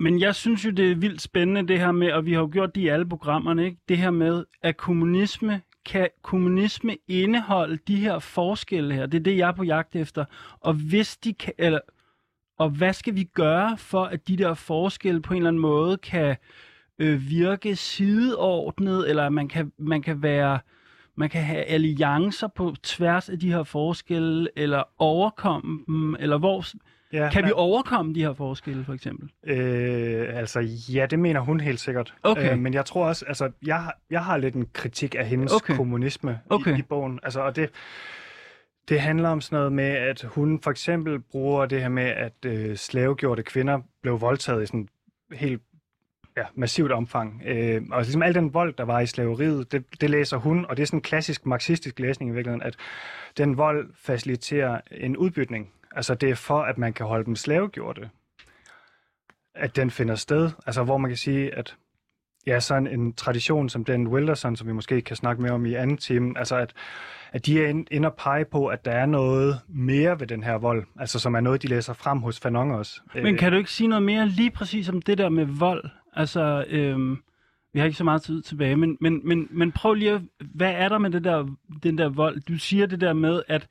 men jeg synes jo, det er vildt spændende det her med, og vi har jo gjort det i alle programmerne, ikke? det her med, at kommunisme, kan kommunisme indeholde de her forskelle her? Det er det, jeg er på jagt efter. Og hvis de kan, eller, og hvad skal vi gøre for, at de der forskelle på en eller anden måde kan øh, virke sideordnet, eller man kan, man kan være man kan have alliancer på tværs af de her forskelle, eller overkomme dem, eller hvor, Ja, kan vi overkomme de her forskelle, for eksempel? Øh, altså, ja, det mener hun helt sikkert. Okay. Øh, men jeg tror også, altså, jeg, jeg har lidt en kritik af hendes okay. kommunisme okay. i, i bogen. Altså, og det, det handler om sådan noget med, at hun for eksempel bruger det her med, at øh, slavegjorte kvinder blev voldtaget i sådan helt ja, massivt omfang. Øh, og ligesom al den vold, der var i slaveriet, det, det læser hun, og det er sådan en klassisk marxistisk læsning i virkeligheden, at den vold faciliterer en udbytning Altså det er for, at man kan holde dem slavegjorte, at den finder sted. Altså hvor man kan sige, at ja, sådan en tradition som den Wilderson, som vi måske kan snakke mere om i anden time, altså at, at de er inde og pege på, at der er noget mere ved den her vold, altså som er noget, de læser frem hos Fanon også. Men kan du ikke sige noget mere lige præcis om det der med vold? Altså, øhm, vi har ikke så meget tid tilbage, men, men, men, men prøv lige at, hvad er der med det der, den der vold? Du siger det der med, at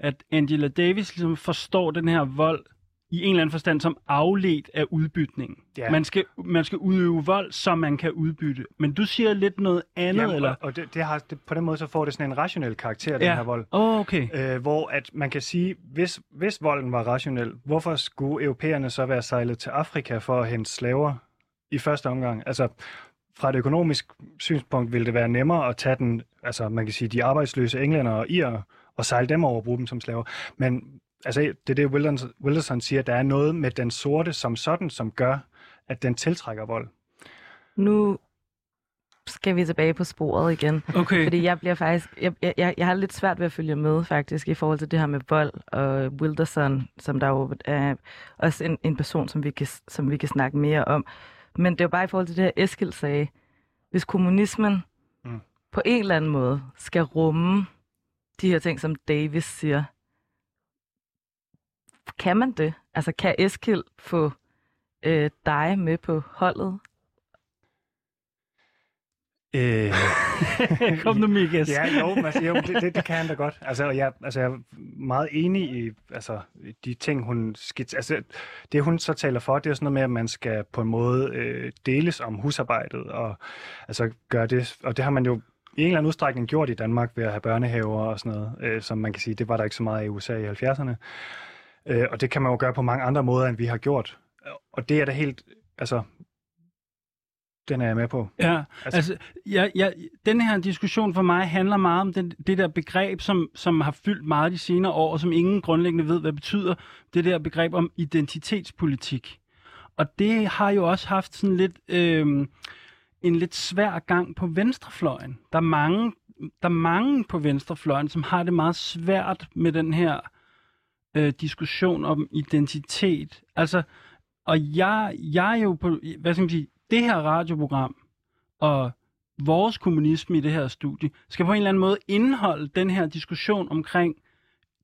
at Angela Davis ligesom forstår den her vold i en eller anden forstand som afledt af udbytning. Ja. Man, skal, man skal udøve vold, så man kan udbytte. Men du siger lidt noget andet, Jamen, eller? Og det, det har, det, på den måde så får det sådan en rationel karakter, ja. den her vold. Oh, okay. Øh, hvor at man kan sige, hvis, hvis volden var rationel, hvorfor skulle europæerne så være sejlet til Afrika for at hente slaver i første omgang? Altså, fra et økonomisk synspunkt ville det være nemmere at tage den, altså man kan sige, de arbejdsløse englænder og irer, og sejle dem over og bruge dem som slaver. Men altså, det er det, Wilderson, Wilderson siger, der er noget med den sorte som sådan, som gør, at den tiltrækker vold. Nu skal vi tilbage på sporet igen. Okay. Fordi jeg bliver faktisk, jeg, jeg, jeg har lidt svært ved at følge med faktisk i forhold til det her med vold og Wilderson, som der jo er også en, en person, som vi, kan, som vi kan snakke mere om. Men det er jo bare i forhold til det her, Eskild sagde. Hvis kommunismen mm. på en eller anden måde skal rumme de her ting, som Davis siger, kan man det? Altså kan Eskild få øh, dig med på holdet? Øh... Kom nu, Mikas. ja, jo, altså, jo det, det, det kan han da godt. Altså, jeg, altså, jeg er meget enig i altså, de ting, hun skitser. Altså, det, hun så taler for, det er sådan noget med, at man skal på en måde øh, deles om husarbejdet, og altså, gøre det. Og det har man jo i en eller anden udstrækning gjort i Danmark ved at have børnehaver og sådan noget, øh, som man kan sige, det var der ikke så meget i USA i 70'erne. Øh, og det kan man jo gøre på mange andre måder, end vi har gjort. Og det er da helt, altså, den er jeg med på. Ja, altså, altså ja, ja, den her diskussion for mig handler meget om den, det der begreb, som, som har fyldt meget de senere år, og som ingen grundlæggende ved, hvad betyder. Det der begreb om identitetspolitik. Og det har jo også haft sådan lidt øh, en lidt svær gang på venstrefløjen. Der er mange, der er mange på venstrefløjen, som har det meget svært med den her øh, diskussion om identitet. Altså, og jeg, jeg er jo på, hvad skal man sige, det her radioprogram og vores kommunisme i det her studie skal på en eller anden måde indeholde den her diskussion omkring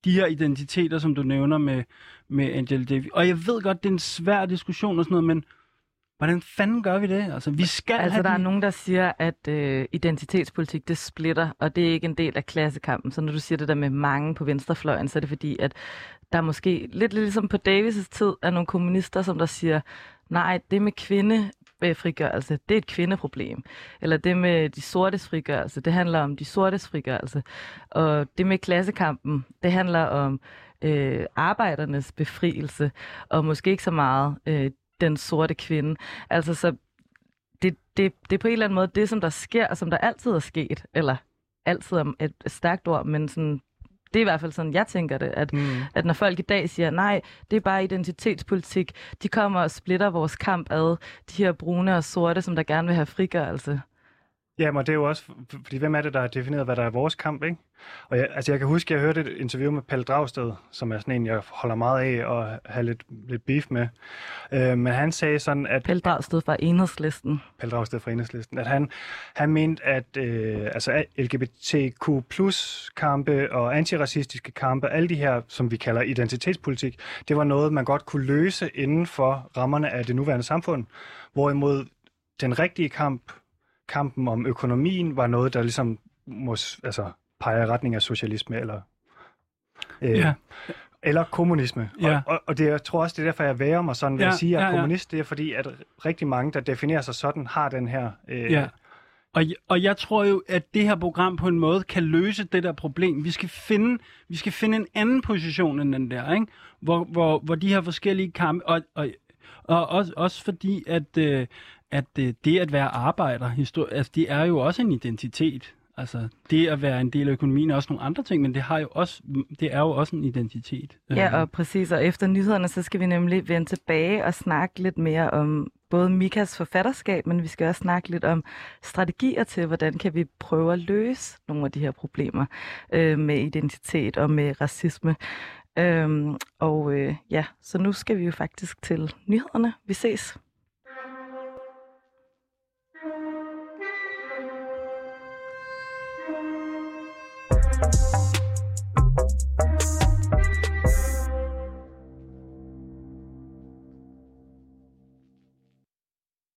de her identiteter, som du nævner med, med Angela Davis. Og jeg ved godt, det er en svær diskussion og sådan noget, men hvordan fanden gør vi det? Altså, vi skal altså, der de... er nogen, der siger, at øh, identitetspolitik, det splitter, og det er ikke en del af klassekampen. Så når du siger det der med mange på venstrefløjen, så er det fordi, at der er måske lidt, lidt ligesom på Davis' tid, er nogle kommunister, som der siger, nej, det med kvinde Øh, frigørelse, det er et kvindeproblem. Eller det med de sortes frigørelse, det handler om de sortes frigørelse. Og det med klassekampen, det handler om øh, arbejdernes befrielse, og måske ikke så meget øh, den sorte kvinde. Altså så det, det, det er på en eller anden måde det, som der sker, og som der altid er sket, eller altid er et stærkt ord, men sådan det er i hvert fald sådan, jeg tænker det, at, mm. at når folk i dag siger, nej, det er bare identitetspolitik, de kommer og splitter vores kamp ad, de her brune og sorte, som der gerne vil have frigørelse. Ja, men det er jo også, fordi hvem er det, der har defineret, hvad der er vores kamp, ikke? Og jeg, altså jeg kan huske, at jeg hørte et interview med Pelle Dragsted, som er sådan en, jeg holder meget af og har lidt, lidt beef med. Øh, men han sagde sådan, at... Pelle Dragsted fra Enhedslisten. Pelle Dragsted fra Enhedslisten. At han, han mente, at øh, altså LGBTQ plus kampe og antiracistiske kampe, alle de her, som vi kalder identitetspolitik, det var noget, man godt kunne løse inden for rammerne af det nuværende samfund. Hvorimod den rigtige kamp kampen om økonomien var noget, der ligesom mås, altså, peger i retning af socialisme eller, øh, ja. eller kommunisme. Ja. Og, og, og det, jeg tror også, det er derfor, jeg værer mig sådan ved ja, at sige, at ja, ja. kommunist, det er fordi, at rigtig mange, der definerer sig sådan, har den her... Øh, ja. Og, og jeg tror jo, at det her program på en måde kan løse det der problem. Vi skal finde, vi skal finde en anden position end den der, ikke? Hvor, hvor, hvor de her forskellige kampe... Og, og, og også, også fordi, at, øh, at det, det at være arbejder, histori- altså, det er jo også en identitet. Altså, det at være en del af økonomien er også nogle andre ting, men det, har jo også, det er jo også en identitet. Ja, og præcis. Og efter nyhederne, så skal vi nemlig vende tilbage og snakke lidt mere om både Mikas forfatterskab, men vi skal også snakke lidt om strategier til, hvordan kan vi prøve at løse nogle af de her problemer øh, med identitet og med racisme. Øhm, og øh, ja, så nu skal vi jo faktisk til nyhederne. Vi ses.